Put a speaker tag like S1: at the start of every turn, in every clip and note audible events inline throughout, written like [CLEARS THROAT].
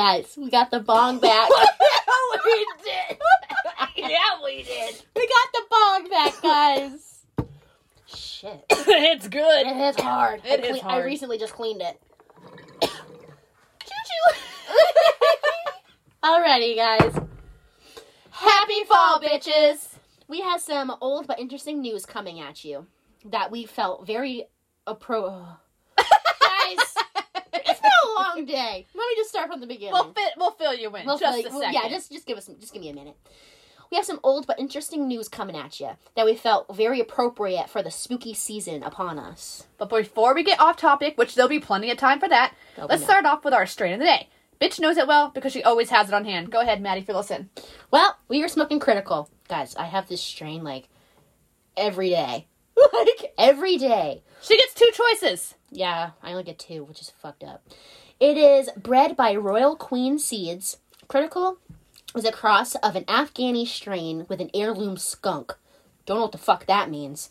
S1: Guys, we got the bong [LAUGHS] back.
S2: we did. [LAUGHS] yeah, we did.
S1: we got the bong back, guys. Shit. [COUGHS]
S2: it's good.
S1: It is hard.
S2: It
S1: I,
S2: is
S1: cle- I recently just cleaned it. [LAUGHS] Alrighty, guys. Happy fall, bitches! We have some old but interesting news coming at you that we felt very appro. guys, it's been a long day. Let me just start from the beginning.
S2: We'll fit. We'll fill you in.
S1: We'll
S2: just
S1: fill-
S2: a
S1: well,
S2: second.
S1: Yeah, just just give us just give me a minute. We have some old but interesting news coming at you that we felt very appropriate for the spooky season upon us.
S2: But before we get off topic, which there'll be plenty of time for that, let's start off with our strain of the day. Bitch knows it well because she always has it on hand. Go ahead, Maddie, in.
S1: Well, we are smoking critical. Guys, I have this strain like every day. [LAUGHS] like every day.
S2: She gets two choices.
S1: Yeah, I only get two, which is fucked up. It is bred by Royal Queen Seeds. Critical is a cross of an Afghani strain with an heirloom skunk. Don't know what the fuck that means.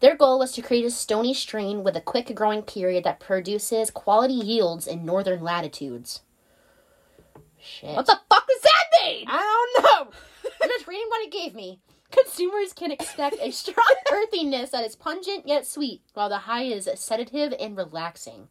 S1: Their goal was to create a stony strain with a quick growing period that produces quality yields in northern latitudes. Shit.
S2: What the fuck does that mean?
S1: I don't know. I'm [LAUGHS] just reading what it gave me. Consumers can expect a strong [LAUGHS] earthiness that is pungent yet sweet, while the high is sedative and relaxing.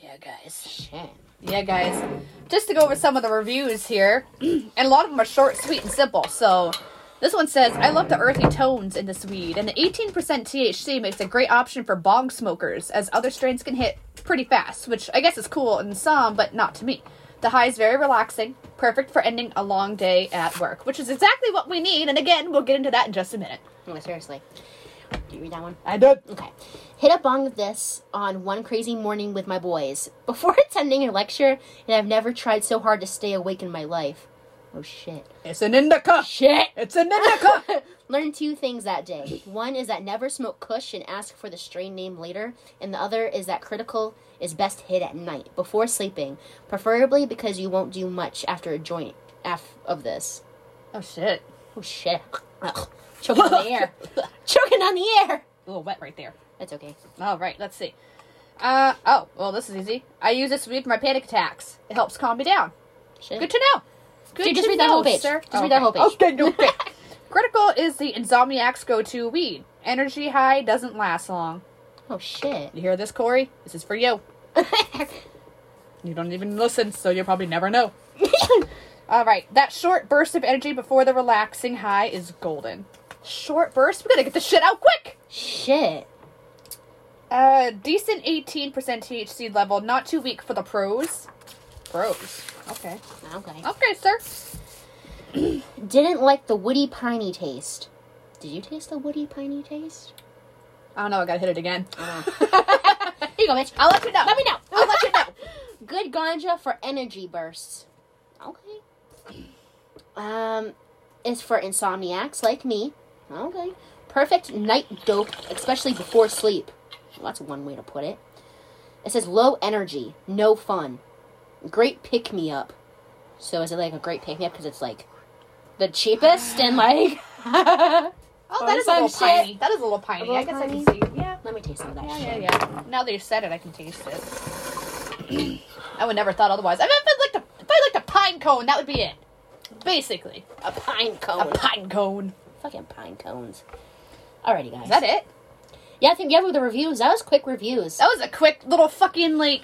S2: Yeah, guys.
S1: Shit.
S2: Yeah, guys. Just to go over some of the reviews here, [CLEARS THROAT] and a lot of them are short, sweet, and simple. So, this one says, I love the earthy tones in this weed, and the 18% THC makes a great option for bong smokers, as other strains can hit pretty fast, which I guess is cool in some, but not to me. The high is very relaxing, perfect for ending a long day at work, which is exactly what we need, and again, we'll get into that in just a minute.
S1: No, seriously. Do you read that one?
S2: I did.
S1: Okay. Hit a bong of this on one crazy morning with my boys. [LAUGHS] Before attending a lecture, and I've never tried so hard to stay awake in my life. Oh shit.
S2: It's an indica.
S1: Shit!
S2: It's an indica. [LAUGHS]
S1: Learned two things that day. One is that never smoke Kush and ask for the strain name later, and the other is that critical is best hit at night before sleeping, preferably because you won't do much after a joint af- of this.
S2: oh shit.
S1: Oh shit! Ugh. Choking on the air. [LAUGHS] Choking on the air.
S2: A little wet right there.
S1: That's okay.
S2: All right, let's see. Uh oh, well this is easy. I use this weed for my panic attacks. It helps calm me down.
S1: Shit.
S2: Good to know. Good
S1: Dude, just
S2: to
S1: read that
S2: know,
S1: whole page.
S2: Sir.
S1: Just read that whole page.
S2: Okay, okay. [LAUGHS] Critical is the insomniac's go-to weed. Energy high doesn't last long.
S1: Oh shit.
S2: You hear this, Corey? This is for you. [LAUGHS] You don't even listen, so you'll probably never know. [LAUGHS] All right, that short burst of energy before the relaxing high is golden. Short burst. We gotta get this shit out quick.
S1: shit.
S2: Uh, decent 18% THC level, not too weak for the pros. Pros. Okay.
S1: Okay.
S2: Okay, sir. [CLEARS THROAT]
S1: Didn't like the woody piney taste. Did you taste the woody piney taste?
S2: I don't know, I gotta hit it again. [LAUGHS]
S1: Here you go, bitch.
S2: I'll let you know.
S1: Let me know.
S2: I'll let you know. [LAUGHS]
S1: Good ganja for energy bursts. Okay. [CLEARS THROAT] Um, is for insomniacs like me. Okay. Perfect night dope, especially before sleep. Well, that's one way to put it. It says low energy, no fun. Great pick me up. So is it like a great pick me up because it's like the cheapest and like? [LAUGHS]
S2: Oh,
S1: Or
S2: that is a little
S1: shit.
S2: piney. That is a little piney.
S1: little
S2: I guess I can see. Yeah.
S1: Let me taste some of that
S2: Yeah,
S1: shit.
S2: yeah, yeah. Now that you said it, I can taste it. [CLEARS THROAT] I would never thought otherwise. I mean, if I like the if I like the pine cone, that would be it. Basically,
S1: A pine cone.
S2: a
S1: cone.
S2: pine cone.
S1: Fucking pine cones. Alrighty, guys.
S2: Is that it?
S1: Yeah, I think yeah, with the reviews, that was quick reviews.
S2: That was a quick little fucking like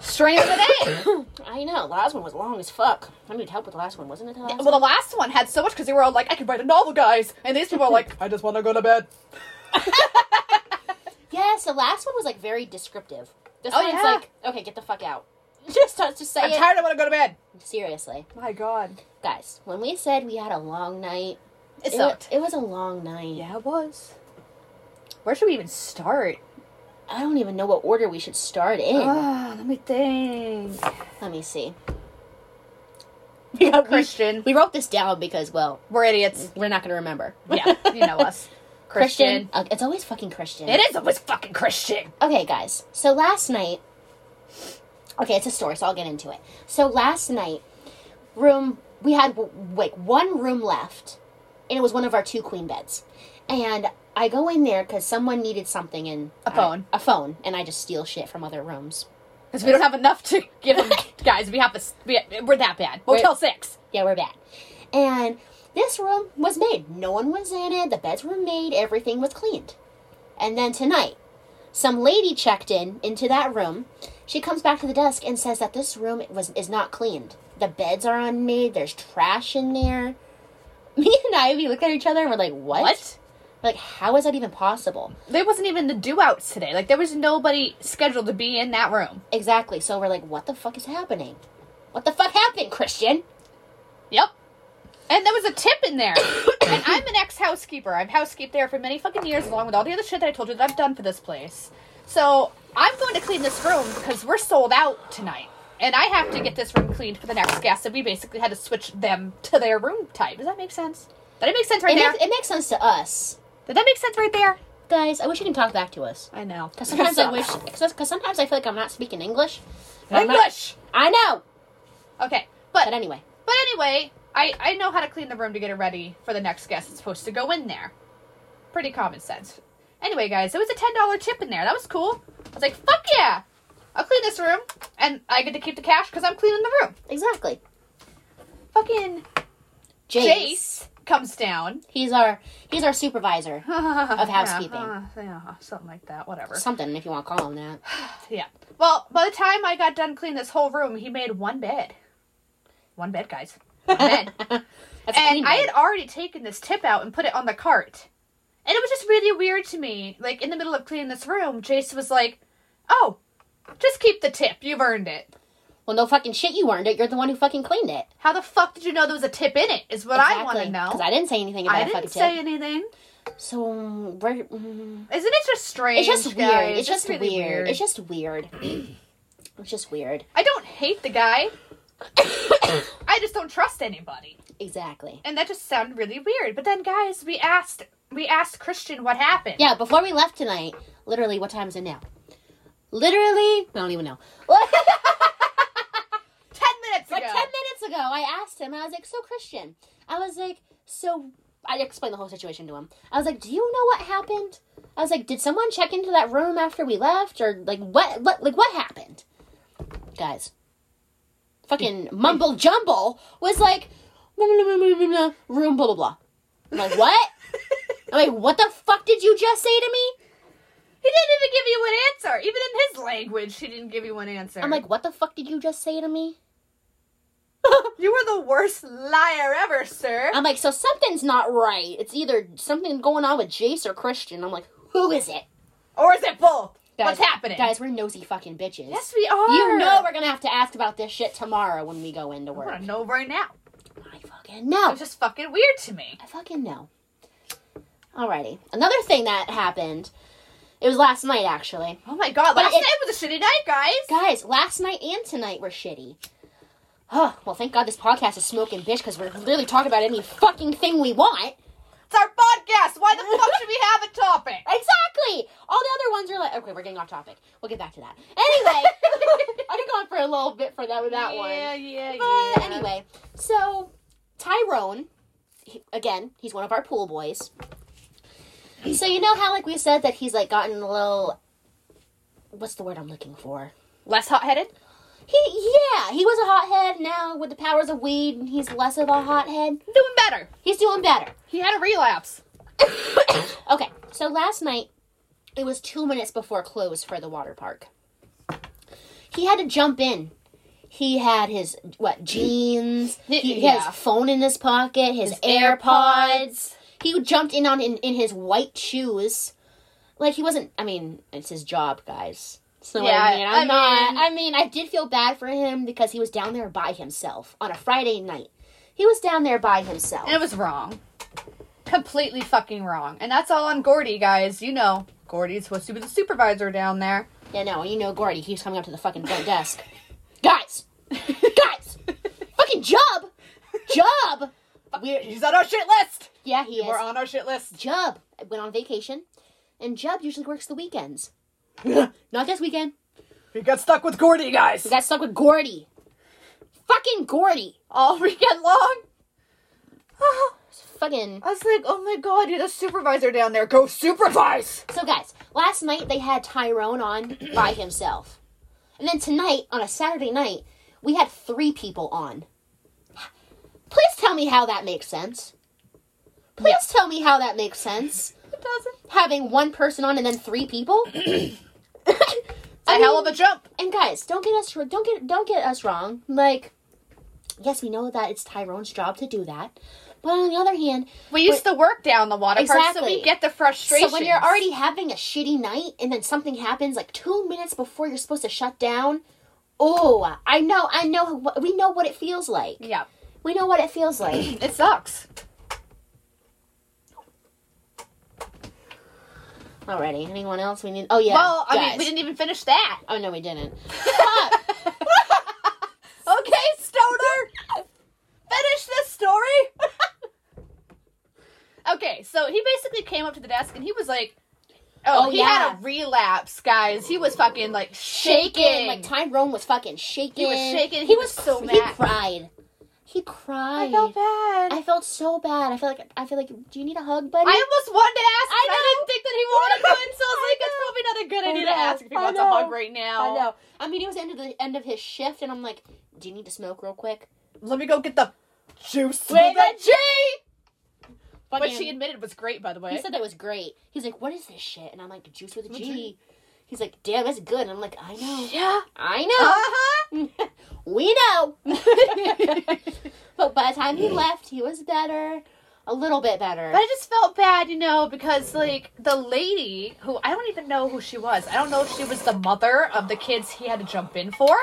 S2: strain of the day. [COUGHS] [COUGHS]
S1: I know. Last one was long as fuck. I need help with the last one, wasn't it? The last
S2: well, the last one had so much because they were all like, "I can write a novel, guys," and these people are like, "I just want to go to bed." [LAUGHS]
S1: Yes, the last one was like very descriptive. This
S2: Oh,
S1: one's
S2: yeah.
S1: like, okay, get the fuck out. [LAUGHS] Just starts to say
S2: I'm
S1: it.
S2: tired. I want to go to bed.
S1: Seriously,
S2: My God,
S1: guys, when we said we had a long night,
S2: it sucked.
S1: it was a long night.
S2: yeah, it was. Where should we even start?
S1: I don't even know what order we should start in.
S2: Ah, let me think.
S1: Let me see. [LAUGHS] We, got, we,
S2: Christian.
S1: we wrote this down because, well,
S2: We're idiots.
S1: we're not going to remember.
S2: Yeah, [LAUGHS] you know us.
S1: Christian. Uh, it's always fucking Christian.
S2: It is always fucking Christian.
S1: Okay, guys. So last night, okay, it's a story, so I'll get into it. So last night, room we had like one room left, and it was one of our two queen beds. And I go in there because someone needed something in
S2: A phone.
S1: a phone, and I just steal shit from other rooms.
S2: Because we don't have enough to give them, [LAUGHS] guys. We have to. We, we're that bad. Motel Six.
S1: Yeah, we're bad. And this room was made. No one was in it. The beds were made. Everything was cleaned. And then tonight, some lady checked in into that room. She comes back to the desk and says that this room was is not cleaned. The beds are unmade. There's trash in there. [LAUGHS] Me and Ivy look at each other and we're like, "What?
S2: What?
S1: Like, how is that even possible?"
S2: There wasn't even the do outs today. Like there was nobody scheduled to be in that room.
S1: Exactly. So we're like, "What the fuck is happening? What the fuck happened, Christian?"
S2: Yep. And there was a tip in there. [COUGHS] and I'm an ex housekeeper. I've housekeeped there for many fucking years, along with all the other shit that I told you that I've done for this place. So I'm going to clean this room because we're sold out tonight. And I have to get this room cleaned for the next guest. So we basically had to switch them to their room type. Does that make sense? Did it make sense right
S1: It,
S2: there?
S1: makes, it makes sense to us,
S2: Did that make sense right there?
S1: guys. I wish you can talk back to us.
S2: I know.
S1: Because sometimes I wish, because sometimes I feel like I'm not speaking English. I'm not-
S2: English!
S1: I know.
S2: Okay. But
S1: But anyway,
S2: But anyway, I, I know how to clean the room to get it ready for the next guest that's supposed to go in there. Pretty common sense. Anyway, guys, there was a $10 tip in there. That was cool. I was like, fuck yeah! I'll clean this room, and I get to keep the cash because I'm cleaning the room.
S1: exactly.
S2: Fucking
S1: Jace,
S2: Jace comes down.
S1: he's our he's our supervisor, [LAUGHS]
S2: of
S1: housekeeping.
S2: Yeah, yeah, something like that, whatever.
S1: something if you want to call him that. [SIGHS]
S2: Yeah. Well, by the time I got done cleaning this whole room, he made one bed. One bed, guys. One bed. [LAUGHS] And I had already taken this tip out and put it on the cart. And it was just really weird to me. Like in the middle of cleaning this room, Jace was like, "Oh, just keep the tip. You've earned it."
S1: Well, no fucking shit. You earned it. You're the one who fucking cleaned it.
S2: How the fuck did you know there was a tip in it? Is what I want to know.
S1: Because I didn't say anything about
S2: I
S1: a
S2: didn't
S1: fucking
S2: say anything.
S1: So um, we're, mm,
S2: Isn't it just strange?
S1: it's just weird.
S2: guys?
S1: It's just
S2: really
S1: weird. It's just weird. [CLEARS THROAT] it's just weird.
S2: I don't hate the guy. [COUGHS] I just don't trust anybody.
S1: Exactly.
S2: And that just sounded really weird. But then guys, we asked we asked Christian what happened.
S1: Yeah. Before we left tonight, literally, what time is it now? Literally, I don't even know. [LAUGHS] 10 ago, I asked him, I was like, so Christian, I was like, so, I explained the whole situation to him. I was like, do you know what happened? I was like, did someone check into that room after we left? Or, like, what, what, like, what happened? Guys, fucking [LAUGHS] mumble jumble was like, room, blah, blah, blah. I'm like, what? I'm like, what the fuck did you just say to me?
S2: He didn't even give you an answer. Even in his language, he didn't give you an answer.
S1: I'm like, what the fuck did you just say to me?
S2: You were the worst liar ever, sir.
S1: I'm like, so something's not right. It's either something going on with Jace or Christian. I'm like, who is it?
S2: or is it both?
S1: Guys,
S2: What's happening?
S1: Guys, we're nosy fucking bitches.
S2: yes, we are.
S1: You know we're gonna have to ask about this shit tomorrow when we go into
S2: I
S1: work.
S2: to know right now.
S1: I fucking know.
S2: It's just fucking weird to me.
S1: I fucking know. Alrighty. Another thing that happened. It was last night, actually.
S2: Oh my god,
S1: But
S2: last
S1: it-
S2: night was a shitty night, guys.
S1: Guys, last night and tonight were shitty. Oh, well, thank God this podcast is smoking bitch because we're literally talking about any fucking thing we want.
S2: It's our podcast. Why the fuck should we have a topic? [LAUGHS]
S1: Exactly. All the other ones are like, okay, we're getting off topic. We'll get back to that. Anyway, I've been going for a little bit for that with that
S2: yeah,
S1: one.
S2: yeah,
S1: But
S2: yeah.
S1: anyway, so Tyrone, he, again, he's one of our pool boys. So you know how like we said that he's like gotten a little, what's the word I'm looking for?
S2: less hot-headed.
S1: He yeah, he was a hothead. Now with the powers of weed, and he's less of a hothead.
S2: Doing better.
S1: He's doing better.
S2: He had a relapse. [COUGHS]
S1: okay, so last night it was two minutes before close for the water park. He had to jump in. He had his what jeans. He, he had his phone in his pocket. His,
S2: His
S1: AirPods.
S2: AirPods.
S1: He jumped in on in, in his white shoes. Like he wasn't. I mean, it's his job, guys. So
S2: Yeah,
S1: I mean, I'm
S2: I
S1: not.
S2: mean-
S1: I mean, I did feel bad for him because he was down there by himself on a Friday night. He was down there by himself.
S2: And it was wrong. Completely fucking wrong. And that's all on Gordy, guys. You know, Gordy's supposed to be the supervisor down there.
S1: Yeah, no, you know Gordy keeps coming up to the fucking front desk. [LAUGHS] Guys! Guys! [LAUGHS] fucking Jub! Jub! We're,
S2: He's on our shit list.
S1: yeah, he is.
S2: We're on our shit list.
S1: Jub went on vacation, and Jub usually works the weekends. Not this weekend.
S2: We got stuck with Gordy, guys.
S1: We got stuck with Gordy. Fucking Gordy.
S2: all [LAUGHS] weekend long.
S1: Fucking.
S2: I was like, oh my god, you're the supervisor down there. Go supervise.
S1: So, guys, last night they had Tyrone on [CLEARS THROAT] by himself. And then tonight, on a Saturday night, we had three people on. Please tell me how that makes sense. Please tell me how that makes sense.
S2: Doesn't.
S1: Having one person on and then three people. [CLEARS THROAT]
S2: It's a hell of a jump.
S1: And guys, don't get us don't get don't get us wrong. Like, yes, we know that it's Tyrone's job to do that, but on the other hand,
S2: We used to work down the water park, so
S1: Exactly.
S2: we get the frustration.
S1: so when you're already having a shitty night and then something happens like two minutes before you're supposed to shut down, oh, I know, I know, we know what it feels like.
S2: yeah,
S1: We know what it feels like.
S2: it sucks.
S1: Already, anyone else? We need. Oh yeah.
S2: well, I mean,
S1: guys.
S2: we didn't even finish that.
S1: Oh no, we didn't. [LAUGHS]
S2: Okay, Stoner, finish this story. [LAUGHS] okay, so he basically came up to the desk and he was like, "Oh,
S1: Oh,
S2: he
S1: yeah.
S2: had a relapse, guys. He was fucking like shaking.
S1: shaking. Like Tyrone was fucking shaking.
S2: He was shaking.
S1: He,
S2: He
S1: was
S2: was so mad.
S1: He cried. He cried.
S2: I felt bad.
S1: I felt so bad. I feel like I feel like. Do you need a hug, buddy?
S2: I almost wanted to ask,
S1: I
S2: I, didn't think that he wanted to, so I was
S1: I
S2: like,
S1: know.
S2: it's probably not a good idea to ask if he
S1: I
S2: wants a hug right now.
S1: I know. I mean, it was the end of the end of his shift, and I'm like, "Do you need to smoke real quick?"
S2: Let me go get the juice
S1: With a
S2: G.
S1: Fucking-
S2: What she admitted it was great, by the way.
S1: he said that was great. He's like, "What is this shit?" And I'm like, "Juice with a G." He's like, "Damn, that's good." And I'm like, "I know,
S2: yeah.
S1: I know,
S2: Uh-huh. [LAUGHS]
S1: we know." [LAUGHS] but by the time he left, he was better, a little bit better.
S2: But I just felt bad, you know, because like the lady who I don't even know who she was. I don't know if she was the mother of the kids he had to jump in for,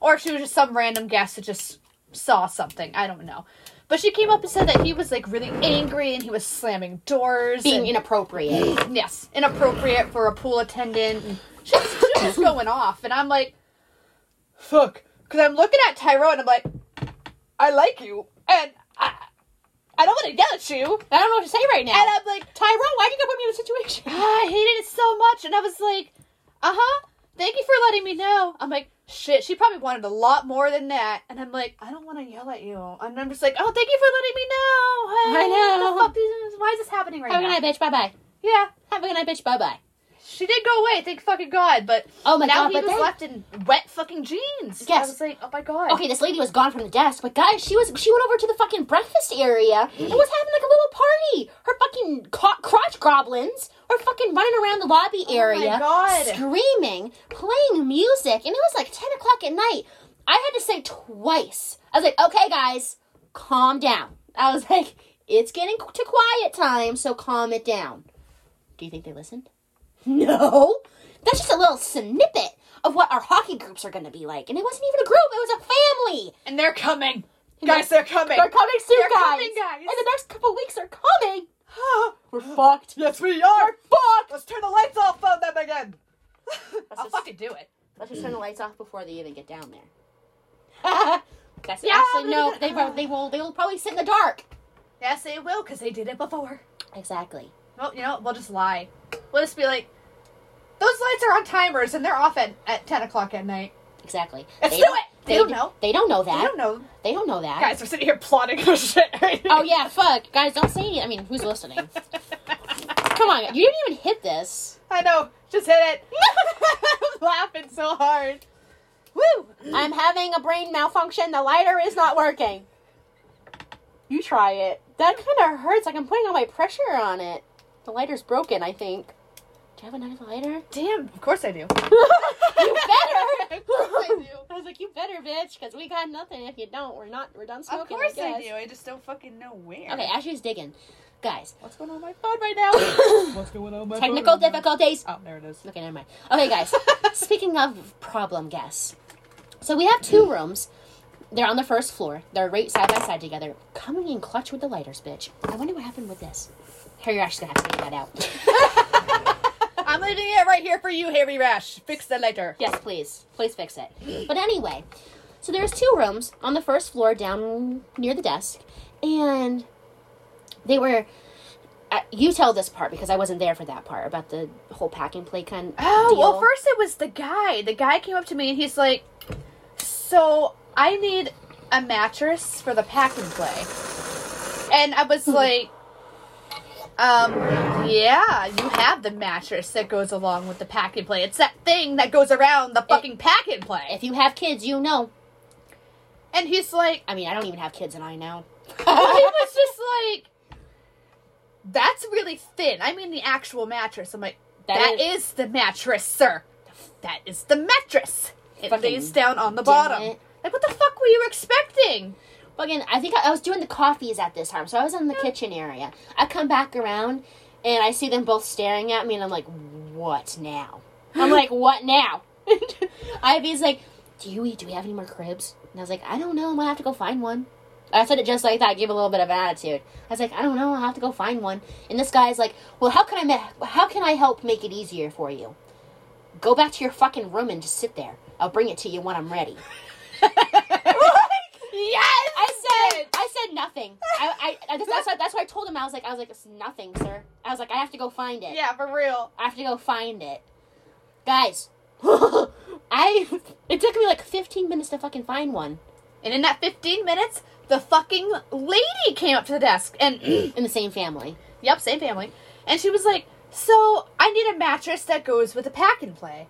S2: or if she was just some random guest that just saw something. I don't know. But she came up and said that he was like really angry and he was slamming doors.
S1: Being
S2: and,
S1: inappropriate.
S2: yes, inappropriate for a pool attendant. And she was, she was just going off, and I'm like, fuck. Because I'm looking at Tyrone, and I'm like, I like you, and I, I don't want to yell at you.
S1: I don't know what to say right now.
S2: And I'm like,
S1: Tyrone, why'd you go put me in a situation?
S2: I hated it so much. And I was like, uh huh. Thank you for letting me know. I'm like, shit, she probably wanted a lot more than that. And I'm like, I don't want to yell at you. And I'm just like, oh, thank you for letting me know. Hey,
S1: I know.
S2: The fuck is, why is this happening right now?
S1: Have a good night, bitch. Bye bye.
S2: Yeah.
S1: Have a good night, bitch. Bye bye.
S2: She did go away, thank fucking God. But
S1: Oh my
S2: now
S1: god,
S2: he
S1: but
S2: was
S1: then-
S2: left in wet fucking jeans.
S1: Yes.
S2: I was like, oh my God.
S1: Okay, this lady was gone from the desk, but guys, she was she went over to the fucking breakfast area and was having like a little party. Her fucking co- crotch goblins are fucking running around the lobby
S2: Oh my
S1: area,
S2: God.
S1: screaming, playing music, and it was like ten o'clock at night. I had to say twice. I was like, "Okay, guys, calm down." I was [LAUGHS] like, "It's getting to quiet time, so calm it down." Do you think they listened? No. That's just a little snippet of what our hockey groups are going to be like. And it wasn't even a group, it was a family.
S2: And they're coming. Guys, they're coming.
S1: They're coming soon,
S2: They're
S1: guys.
S2: coming, guys.
S1: In the next couple weeks, they're coming. We're fucked.
S2: yes, we are.
S1: We're Fucked.
S2: Let's turn the lights off on them again. I'll
S1: just-
S2: fucking do it.
S1: Let's just turn the lights off before they even get down there. [LAUGHS] That's
S2: Yeah,
S1: actually no. They will. They will. They will probably sit in the dark.
S2: Yes, they will, because they did it before.
S1: Exactly.
S2: Well, you know, we'll just lie. We'll just be like, those lights are on timers and they're off at, at 10 o'clock at night.
S1: Exactly.
S2: Let's
S1: they
S2: do
S1: don't,
S2: it. They don't know.
S1: They don't know that.
S2: I don't know.
S1: They don't know that.
S2: Guys, we're sitting here plotting this shit right
S1: Oh yeah, fuck, guys, don't say it. I mean, who's listening? [LAUGHS] Come on, you didn't even hit this.
S2: I know. Just hit it. I'm [LAUGHS] laughing so hard. Woo!
S1: I'm having a brain malfunction. The lighter is not working. You try it. That kind of hurts. Like I'm putting all my pressure on it. The lighter's broken, I think. Do you have another lighter?
S2: Damn, of course I do. [LAUGHS]
S1: you better. [LAUGHS]
S2: Of course I do. [LAUGHS]
S1: I was like, you better, bitch, because we got nothing. If you don't, we're not. We're done smoking.
S2: Of course
S1: I,
S2: I do. I just don't fucking know where.
S1: Okay, Ashley's digging, guys.
S2: What's going on with my phone right now? [COUGHS] What's going on my
S1: Technical
S2: phone right now?
S1: difficulties.
S2: Oh, there it is.
S1: Okay, never mind. Okay, guys. speaking of problem guests, so we have two rooms. They're on the first floor. They're right side by side together. Coming in clutch with the lighters, bitch. I wonder what happened with this. Harry Rash is gonna have to figure that out. [LAUGHS]
S2: I'm leaving it right here for you, Harry Rash. Fix the lighter.
S1: yes, please, please fix it. But anyway, so there's two rooms on the first floor, down near the desk, and they were. Uh, you tell this part because I wasn't there for that part about the whole pack and play kind.
S2: Oh,
S1: deal.
S2: well, first it was the guy. The guy came up to me and he's like, So I need a mattress for the pack and play. And I was [LAUGHS] like, um, yeah, you have the mattress that goes along with the pack and play. It's that thing that goes around the fucking pack and play.
S1: If you have kids, you know.
S2: And he's like,
S1: I mean, I don't even have kids, and I know. [LAUGHS]
S2: he was just like, that's really thin. I mean, the actual mattress. I'm like,
S1: That
S2: that is, the mattress, sir. That is the mattress. It lays down on the bottom.
S1: it.
S2: Like, what the fuck were you expecting?
S1: Fucking, I think I, I was doing the coffees at this time, so I was in the kitchen area. I come back around, and I see them both staring at me, and I'm like, "What now?" I'm [GASPS] like, "What now?" [LAUGHS] Ivy's like, "Do you eat? Do we have any more cribs?" And I was like, "I don't know. I'm gonna have to go find one." I said it just like that. I gave a little bit of an attitude. I was like, "I don't know. I'll have to go find one." And this guy's like, "Well, how can I ma- how can I help make it easier for you? Go back to your fucking room and just sit there. I'll bring it to you when I'm ready." [LAUGHS] [LAUGHS]
S2: Yes!
S1: I said, [LAUGHS] I said nothing. I, I, I just, that's, what, that's what I told him. I was like, I was like, it's nothing, sir. I was like, I have to go find it.
S2: Yeah, for real.
S1: I have to go find it, guys. [LAUGHS] I, it took me like 15 minutes to fucking find one
S2: And in that 15 minutes, the fucking lady came up to the desk and, [CLEARS THROAT] [CLEARS THROAT]
S1: in the same family.
S2: yep, same family. And she was like, So, I need a mattress that goes with a pack and play.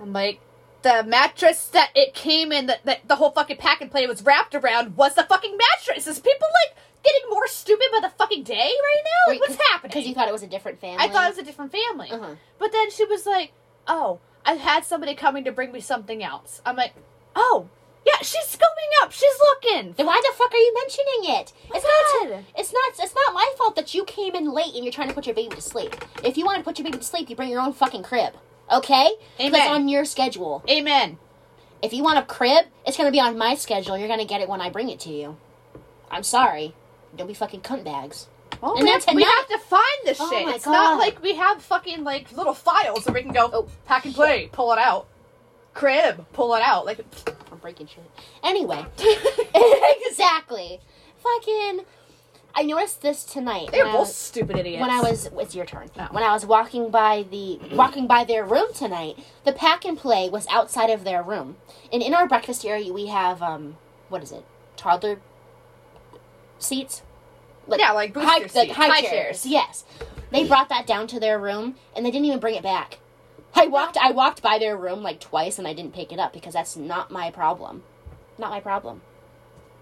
S2: I'm like, The mattress that it came in, that, that the whole fucking pack and play was wrapped around, was the fucking mattress. Is people like getting more stupid by the fucking day right now? Like, what's happening?
S1: Because you thought it was a different family.
S2: I thought it was a different family.
S1: Uh-huh.
S2: But then she was like, "Oh, I had somebody coming to bring me something else." I'm like, "Oh, yeah, she's scoping up. She's looking."
S1: Then why the fuck are you mentioning it? It's not. It's not. It's not my fault that you came in late and you're trying to put your baby to sleep. If you want to put your baby to sleep, you bring your own fucking crib. Okay?
S2: Amen.
S1: It's on your schedule.
S2: Amen.
S1: If you want a crib, it's gonna be on my schedule. You're gonna get it when I bring it to you. I'm sorry. Don't be fucking cunt bags.
S2: Well,
S1: And
S2: we, have, we have to find this
S1: Oh
S2: shit. It's not like we have fucking like little files that we can go
S1: Oh,
S2: pack and play, pull it out. Crib, pull it out. Like,
S1: I'm breaking shit. Anyway, [LAUGHS] [LAUGHS] exactly. Fucking. I noticed this tonight.
S2: they're both
S1: was-
S2: stupid idiots.
S1: when I was it's your turn.
S2: Oh.
S1: When I was walking by the walking by their room tonight, the pack and play was outside of their room. And in our breakfast area we have um what is it? Toddler seats? Like
S2: yeah, like booster
S1: high,
S2: seats,
S1: like high, chairs. Yes. They brought that down to their room and they didn't even bring it back. I walked I walked by their room like twice and I didn't pick it up because that's not my problem. Not my problem.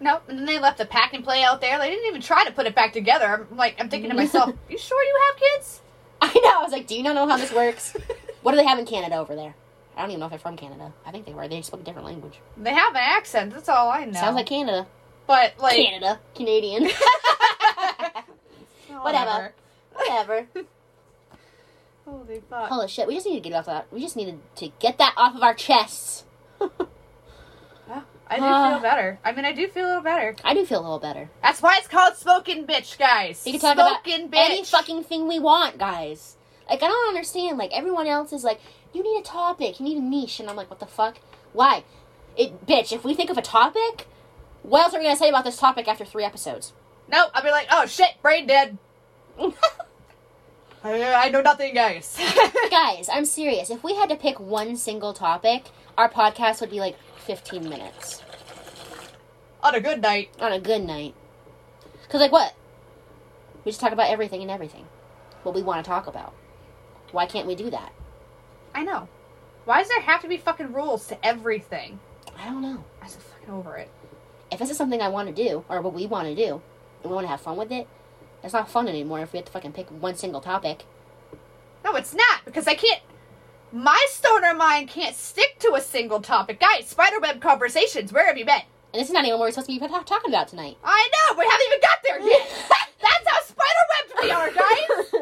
S2: Nope. And then they left the pack and play out there. They didn't even try to put it back together. I'm like, I'm thinking to [LAUGHS] myself, you sure you have kids? [LAUGHS]
S1: I know. I was like, "Do you not know how this works? [LAUGHS] what do they have in Canada over there? I don't even know if they're from Canada. I think they were. They spoke a different language.
S2: They have an accent. That's all I know.
S1: Sounds like Canada.
S2: but like
S1: Canada, Canadian.
S2: whatever.
S1: Whatever.
S2: Oh, Holy fuck.
S1: Holy shit! We just need to get off that. We just needed to get that off of our chests.
S2: I do
S1: Ah.
S2: feel [SIGHS] better. I mean, I do feel a little better.
S1: I do feel a little better.
S2: That's why it's called smoking bitch, guys.
S1: We can talk about
S2: smoking bitch.
S1: any fucking thing we want, guys. Like I don't understand. Like everyone else is like, you need a topic, you need a niche, and I'm like, what the fuck? Why? It, bitch. If we think of a topic, what else are we gonna say about this topic after three episodes?
S2: Nope. I'll be like, oh shit, brain dead. [LAUGHS] I, I know nothing, guys. [LAUGHS]
S1: Guys, I'm serious. If we had to pick one single topic, our podcast would be like 15 minutes
S2: On a good night.
S1: on a good night. Cause like what? We just talk about everything and everything. What we want to talk about. Why can't we do that?
S2: I know. Why does there have to be fucking rules to everything?
S1: I don't know.
S2: I'm so fucking over it.
S1: If this is something I want to do, or what we want to do, and we want to have fun with it, it's not fun anymore if we have to fucking pick one single topic.
S2: No, it's not because I can't. My stoner mind can't stick to a single topic, guys. Spiderweb conversations. Where have you been?
S1: And this is not even what we're supposed to be talking about tonight.
S2: I know. We haven't even got there yet. [LAUGHS] That's how spiderwebbed we are,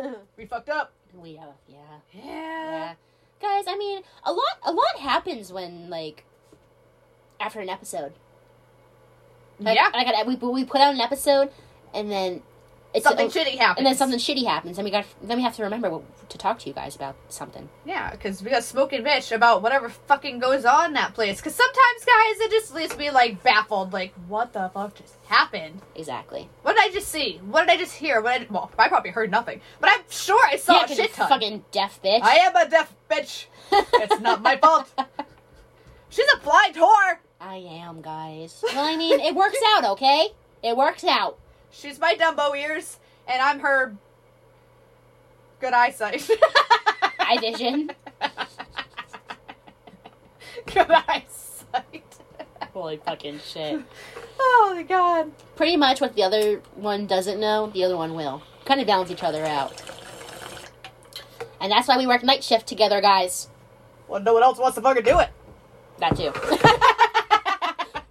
S2: guys. [LAUGHS] we fucked up.
S1: we have, yeah.
S2: Yeah.
S1: Yeah. Guys, I mean, a lot a lot happens when like after an episode. Like,
S2: Yeah.
S1: Like we we put out an episode and then it's
S2: Something
S1: oh,
S2: shitty happens.
S1: and then something shitty happens and we got then we have to remember what, to talk to you guys about something.
S2: Yeah, because we got smoking bitch about whatever fucking goes on in that place. Because sometimes, guys, it just leaves me like baffled. Like, what the fuck just happened?
S1: Exactly.
S2: What did I just see? What did I just hear? What did, well, I probably heard nothing, but I'm sure I saw
S1: yeah,
S2: a shit ton.
S1: fucking deaf bitch.
S2: I am a deaf bitch. it's not my fault. [LAUGHS] She's a blind whore.
S1: I am, guys. Well, I mean, it works [LAUGHS] out, okay? It works out.
S2: She's my Dumbo ears, and I'm her good eyesight. [LAUGHS]
S1: Eye vision. [LAUGHS]
S2: good eyesight.
S1: Holy fucking shit.
S2: Oh my god.
S1: Pretty much what the other one doesn't know, the other one will. Kind of balance each other out. And that's why we work night shift together, guys.
S2: Well, no one else wants to fucking do it.
S1: That too.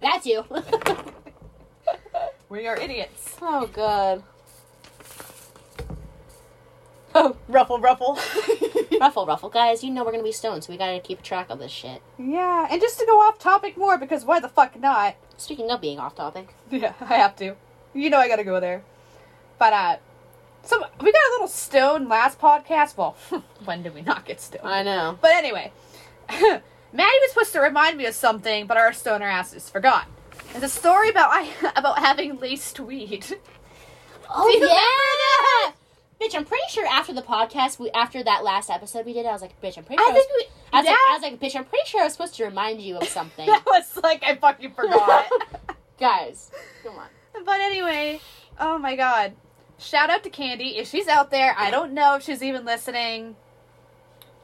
S1: [LAUGHS] That's you.
S2: We are idiots.
S1: oh god.
S2: Oh, ruffle, ruffle. [LAUGHS]
S1: Ruffle, ruffle, guys. You know we're gonna be stoned, so we gotta keep track of this shit.
S2: yeah, and just to go off topic more, because why the fuck not?
S1: Speaking of being off topic,
S2: Yeah, I have to. You know I gotta go there. But, uh, so we got a little stone last podcast. Well, [LAUGHS] when did we not get stoned?
S1: I know.
S2: But anyway, [LAUGHS] Maddie was supposed to remind me of something, but our stoner asses forgot. It's a story about I [LAUGHS] about having laced weed.
S1: Oh yeah, bitch. I'm pretty sure after the podcast, we after that last episode we did, I was like, bitch, I'm pretty sure.
S2: I think we,
S1: I was, like, I was like, bitch, I'm pretty sure I was supposed to remind you of [LAUGHS] something,
S2: that was like I fucking forgot. [LAUGHS]
S1: guys. Come on.
S2: but anyway, oh my god. Shout out to Candy. If she's out there, I don't know if she's even listening.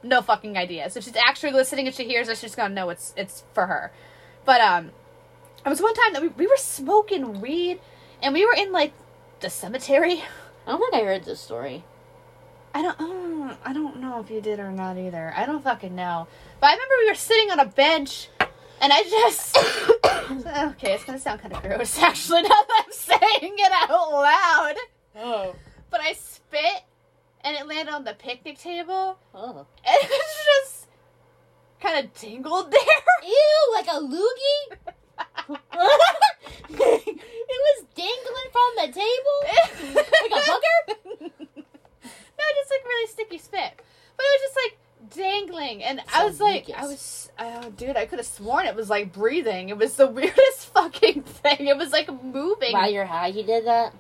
S2: No fucking idea. So if she's actually listening and she hears us, she's gonna know it's it's for her. But um it was one time that we, we were smoking weed and we were in like the cemetery.
S1: I don't think I heard this story.
S2: I don't uh, I don't know if you did or not either. I don't fucking know. But I remember we were sitting on a bench and I just [COUGHS] Okay, it's gonna sound kinda gross [LAUGHS] actually now that I'm saying it out loud.
S1: Oh.
S2: But I spit and it landed on the picnic table
S1: Oh.
S2: and [LAUGHS] it was just kind of tingled there.
S1: Ew, like a loogie. [LAUGHS] it was dangling from the table like a booger. [LAUGHS]
S2: no, just like really sticky spit. But it was just like dangling, and I was like, I was, oh, dude, I could have sworn it was like breathing. It was the [LAUGHS] weirdest fucking thing. It was like moving.
S1: While you're high, you did that.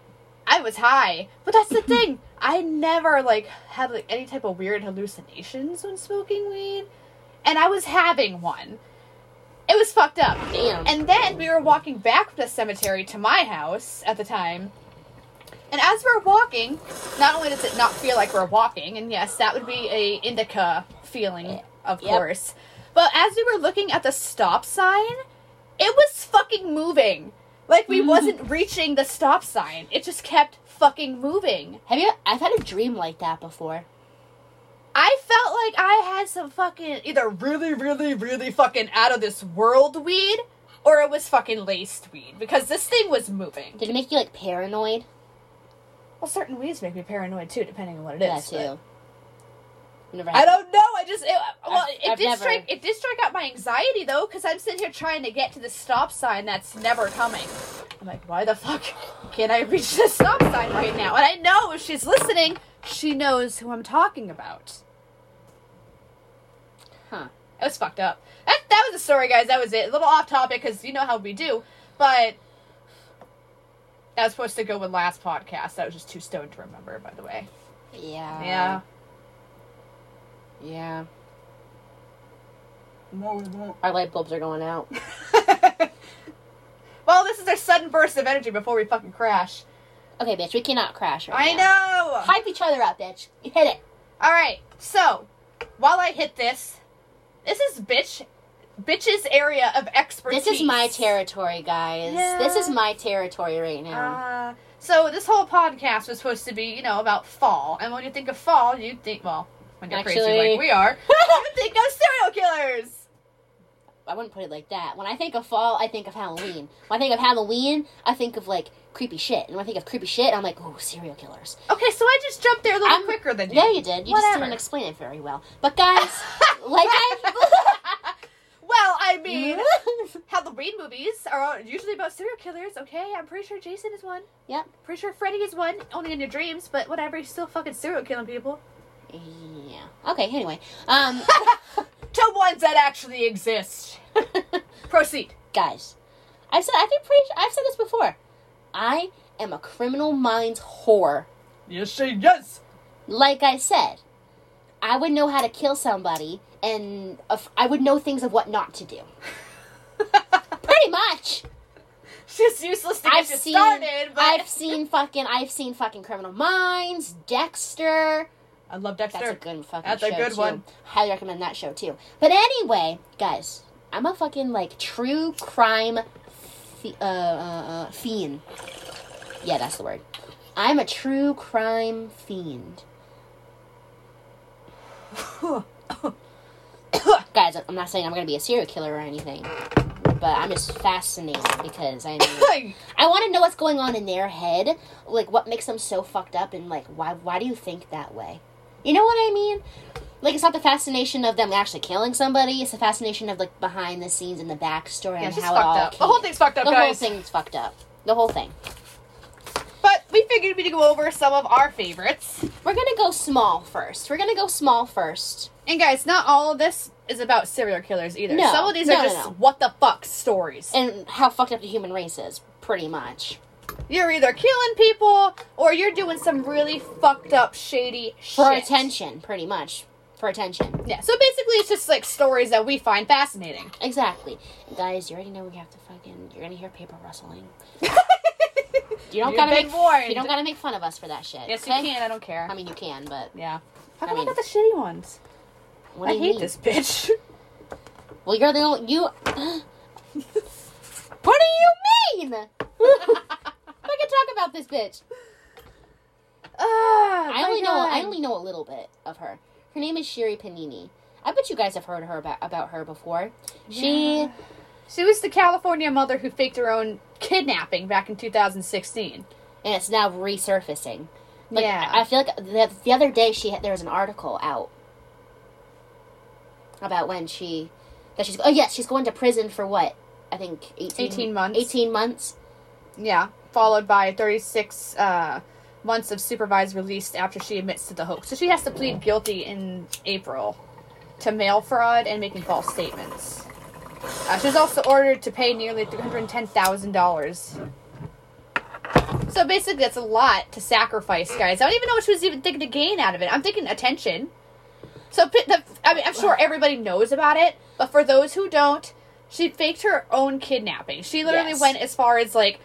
S2: I was high, but that's the thing. [LAUGHS] I never like had like any type of weird hallucinations when smoking weed, and I was having one. It was fucked up.
S1: Damn.
S2: And then we were walking back from the cemetery to my house at the time. And as we're walking, not only does it not feel like we're walking, and yes, that would be a indica feeling, of
S1: Yep.
S2: course. But as we were looking at the stop sign, it was fucking moving. Like we mm. wasn't reaching the stop sign. It just kept fucking moving.
S1: Have you? I've had a dream like that before.
S2: I felt like I had some fucking either really, really, really fucking out of this world weed, or it was fucking laced weed because this thing was moving.
S1: Did it make you like paranoid?
S2: Well, certain weeds make me paranoid too, depending on what it
S1: That
S2: is.
S1: too.
S2: but-
S1: You Never
S2: I don't know. I just it, well,
S1: I've-
S2: it
S1: I've
S2: did
S1: never-
S2: strike. It did strike out my anxiety though, because I'm sitting here trying to get to the stop sign that's never coming. I'm like, why the fuck can't I reach the stop sign right now? And I know if she's listening, she knows who I'm talking about.
S1: Huh.
S2: It was fucked up. That that was the story, guys. That was it. A little off topic because you know how we do, but that was supposed to go with last podcast. I was just too stoned to remember, by the way.
S1: Yeah.
S2: Yeah.
S1: Yeah.
S2: No, we won't.
S1: Our light bulbs are going out. [LAUGHS]
S2: well, this is our sudden burst of energy before we fucking crash.
S1: Okay, bitch, we cannot crash right
S2: I
S1: now.
S2: know.
S1: Hype each other up, bitch. You hit it.
S2: All right. So, while I hit this, this is bitch, bitch's area of expertise.
S1: This is my territory, guys.
S2: Yeah.
S1: This is my territory right now.
S2: Uh, so this whole podcast was supposed to be, you know, about fall. And when you think of fall, you think, well, when you're crazy like we are, [LAUGHS] [LAUGHS] you think of serial killers.
S1: I wouldn't put it like that. When I think of fall, I think of Halloween. When I think of Halloween, I think of like creepy shit. And when I think of creepy shit, I'm like, ooh, serial killers.
S2: Okay, so I just jumped there a little
S1: I'm-
S2: quicker than you.
S1: Yeah, you did. You just didn't explain it very well. But guys, [LAUGHS] like I [LAUGHS]
S2: well, I [LAUGHS] mean, Halloween movies are usually about serial killers. Okay, I'm pretty sure Jason is one.
S1: Yep.
S2: Pretty sure Freddy is one. Only in your dreams, but whatever. He's still fucking serial killing people.
S1: Yeah. Okay, anyway. Um
S2: To ones that actually exist. Proceed.
S1: guys, I've said I think pretty I've said this before. I am a criminal minds whore.
S2: Yes, she yes.
S1: Like I said, I would know how to kill somebody and I would know things of what not to do. [LAUGHS] Pretty much.
S2: just useless to get
S1: I've
S2: you
S1: seen,
S2: started. But
S1: I've seen fucking, I've seen fucking Criminal Minds, Dexter.
S2: I love Dexter.
S1: That's a good fucking
S2: That's a
S1: show
S2: good
S1: too.
S2: one.
S1: Highly recommend that show too. But anyway, guys, I'm a fucking like true crime fi- uh, uh, uh, fiend. Yeah, that's the word. I'm a true crime fiend. [COUGHS] Guys, I'm not saying I'm gonna be a serial killer or anything, but I'm just fascinated because I mean, [LAUGHS] I want to know what's going on in their head, like what makes them so fucked up, and like why why do you think that way? You know what I mean? Like it's not the fascination of them actually killing somebody; it's the fascination of like behind the scenes and the backstory
S2: yeah,
S1: and how it all
S2: up.
S1: came.
S2: The whole thing's fucked up,
S1: the whole thing's fucked up. The whole thing.
S2: But we figured we'd go over some of our favorites.
S1: We're gonna go small first. We're gonna go small first.
S2: And guys, not all of this is about serial killers either.
S1: No,
S2: Some of these
S1: no,
S2: are just
S1: no.
S2: what the fuck stories.
S1: And how fucked up the human race is, pretty much.
S2: you're either killing people or you're doing some really fucked up, shady
S1: For
S2: shit.
S1: attention, pretty much. For attention.
S2: Yeah, so basically it's just like stories that we find fascinating.
S1: Exactly. Guys, you already know we have to fucking. You're gonna hear paper rustling. [LAUGHS] You don't
S2: You've
S1: gotta make.
S2: warned.
S1: You don't gotta make fun of us for that shit.
S2: Yes,
S1: okay?
S2: you can. I don't care.
S1: I mean, you can, but
S2: yeah. How
S1: I
S2: come I,
S1: mean-
S2: got the shitty ones?
S1: what
S2: I
S1: you
S2: hate
S1: mean?
S2: this bitch. [LAUGHS]
S1: Well, you're the only you. [GASPS] [LAUGHS] what do you mean? I can talk about this bitch.
S2: Ah,
S1: I
S2: my
S1: only know. I only know a little bit of her. Her name is Sherri Papini. I bet you guys have heard her about about her before. She
S2: Yeah. She was the California mother who faked her own kidnapping back in 2016.
S1: and it's now resurfacing. Like,
S2: Yeah.
S1: I feel like the, the other day she had, there was an article out about when she that she's oh yes she's going to prison for what I think 18,
S2: 18 months.
S1: 18 months
S2: Yeah, followed by 36 uh, months of supervised release after she admits to the hoax. So she has to plead guilty in April to mail fraud and making false statements. Uh, she was also ordered to pay nearly $310,000. So basically, that's a lot to sacrifice, guys. I don't even know what she was even thinking to gain out of it. I'm thinking attention. So, the, I mean, I'm sure everybody knows about it, but for those who don't, she faked her own kidnapping. She literally
S1: Yes.
S2: went as far as like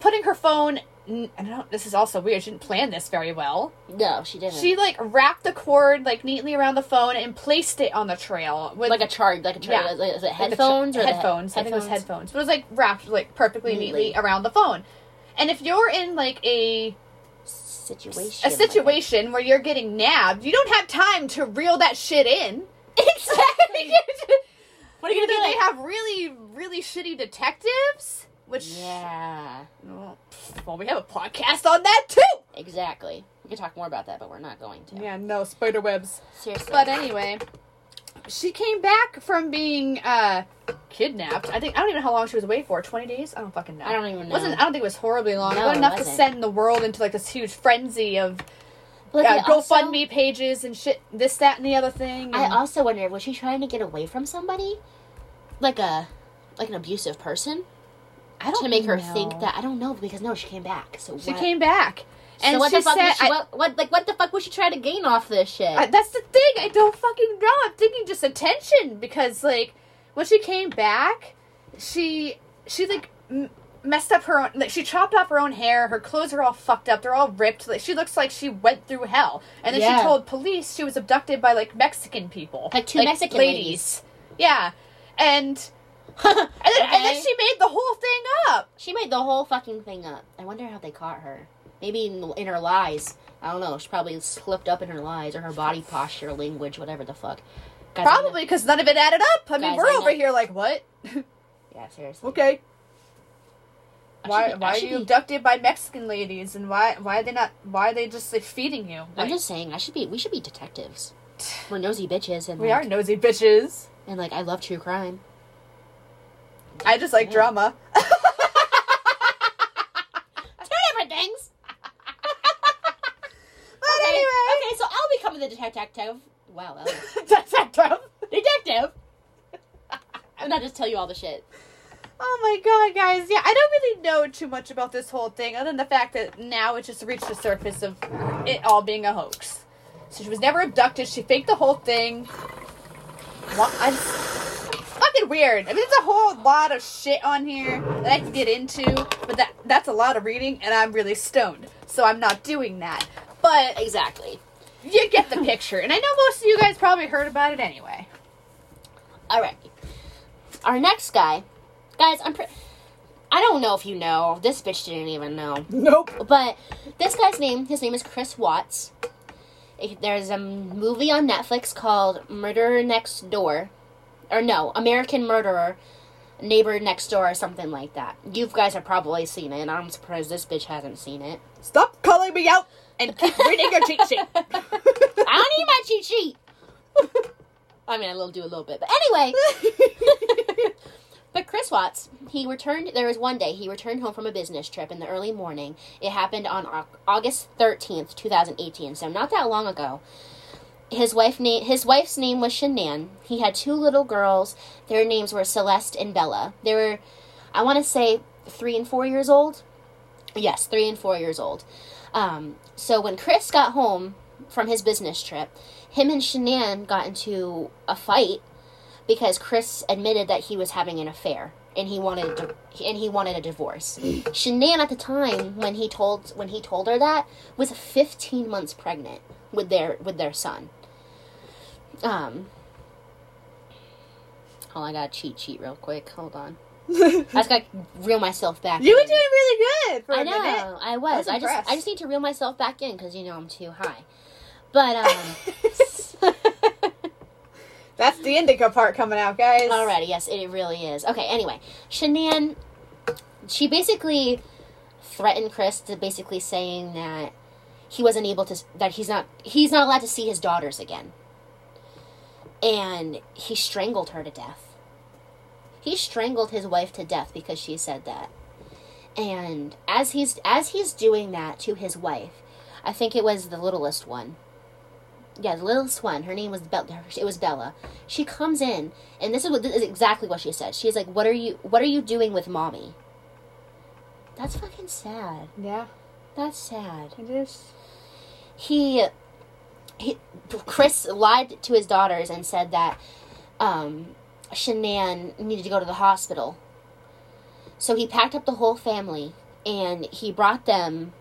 S2: putting her phone. I don't. This is also weird. She didn't plan this very well.
S1: no she didn't
S2: She like wrapped the cord like neatly around the phone and placed it on the trail with
S1: like a charge like a charge
S2: Yeah.
S1: is it
S2: like
S1: headphones or the he-
S2: headphones. I think it was headphones. But it was like wrapped like perfectly neatly,
S1: Neatly.
S2: around the phone. And if you're in like a
S1: situation
S2: a situation where you're getting nabbed, you don't have time to reel that shit in.
S1: exactly [LAUGHS] what are you gonna do
S2: they have really really shitty detectives, which
S1: yeah
S2: well, well, we have a podcast on that too.
S1: exactly we can talk more about that but we're not going to
S2: Yeah, no spider webs.
S1: seriously
S2: But anyway, she came back from being uh kidnapped. I think I don't even know how long she was away for. Twenty days? I don't fucking know.
S1: I don't even know
S2: Wasn't I don't think it was horribly long.
S1: No,
S2: but enough to send the world into like this huge frenzy of
S1: But
S2: uh, GoFundMe pages and shit. This, that, and the other thing.
S1: I also wonder was she trying to get away from somebody, like a like an abusive person,
S2: I don't
S1: to make her
S2: know.
S1: think that I don't know because no, she came back. So
S2: she
S1: what-
S2: came back.
S1: So
S2: And
S1: what
S2: she
S1: the fuck
S2: said,
S1: was she,
S2: I-
S1: what, what like what the fuck was she trying to gain off this shit?
S2: I- that's the thing. I don't fucking know. I'm thinking just attention because like when she came back, she she like m- messed up her own. Like she chopped off her own hair. Her clothes are all fucked up. They're all ripped. Like she looks like she went through hell. And then
S1: Yeah.
S2: she told police she was abducted by like Mexican people,
S1: Like two Mexican ladies.
S2: Yeah, and and then, and then she made the whole thing up.
S1: She made the whole fucking thing up. I wonder how they caught her. Maybe in, in her lies. I don't know. She probably slipped up in her lies or her body [LAUGHS] posture, language, whatever the fuck. Guys,
S2: Probably because none of it added up. I mean,
S1: Guys,
S2: we're
S1: I
S2: over
S1: know.
S2: here like what?
S1: Yeah, seriously.
S2: okay.
S1: I
S2: Why
S1: be-
S2: why are you
S1: be-
S2: abducted by Mexican ladies and why why are they not why are they just like feeding you?
S1: I'm just saying. I should be. We should be detectives. [SIGHS] We're nosy bitches, and
S2: we
S1: like,
S2: are nosy bitches.
S1: and like I love true crime.
S2: I just like drama. [LAUGHS]
S1: Two different things.
S2: But [LAUGHS]
S1: Okay.
S2: anyway,
S1: Okay, so I'll become the detective. Wow, Ellie. [LAUGHS]
S2: detective.
S1: detective. I'm not just tell you all the shit.
S2: Oh my god, guys! Yeah, I don't really know too much about this whole thing, other than the fact that now it just reached the surface of it all being a hoax. So she was never abducted. She faked the whole thing. What? I just... fucking weird. I mean, there's a whole lot of shit on here that I can get into, but that that's a lot of reading, and I'm really stoned, so I'm not doing that. But
S1: Exactly.
S2: you get the picture, and I know most of you guys probably heard about it anyway.
S1: Alright. Our next guy, guys, I'm pre- I don't know if you know. This bitch didn't even know.
S2: Nope.
S1: But this guy's name, his name is Chris Watts. It- There's a movie on Netflix called Murderer Next Door. Or no, American Murderer, Neighbor Next Door, or something like that. You guys have probably seen it, and I'm surprised this bitch hasn't seen it.
S2: Stop calling me out and keep [LAUGHS] reading your cheat sheet.
S1: I don't need my cheat sheet! [LAUGHS] I mean, I will do a little bit. But anyway, [LAUGHS] But Chris Watts, he returned. There was one day he returned home from a business trip in the early morning. It happened on August thirteenth, two thousand eighteen. So not that long ago. His wife name his wife's name was Shanann. He had two little girls. Their names were Celeste and Bella. They were, I want to say, three and four years old. Yes, three and four years old. Um, so when Chris got home from his business trip, him and Shanann got into a fight because Chris admitted that he was having an affair and he wanted a di- and he wanted a divorce. [CLEARS THROAT] Shanann at the time when he told when he told her that was 15 months pregnant with their with their son. Um Hold on, I gotta cheat sheet real quick. Hold on. [LAUGHS] I just gotta reel myself back.
S2: You were doing really good for a
S1: I know,
S2: minute.
S1: I was.
S2: was
S1: I just. I just need to reel myself back in because you know I'm too high. But um [LAUGHS]
S2: That's the indica part coming out, guys.
S1: Alrighty, yes, it really is. Okay, anyway, Shanann, she basically threatened Chris to basically saying that he wasn't able to, that he's not, he's not allowed to see his daughters again, and he strangled her to death. He strangled his wife to death because she said that, and as he's as he's doing that to his wife, I think it was the littlest one. Yeah, the littlest one. Her name was Bella. It was Bella. She comes in, and this is what this is exactly what she said. She's like, "What are you? What are you doing with mommy?" That's fucking sad.
S2: Yeah,
S1: That's sad.
S2: it is.
S1: He, he, Chris lied to his daughters and said that, um, Shanann needed to go to the hospital. So he packed up the whole family and he brought them.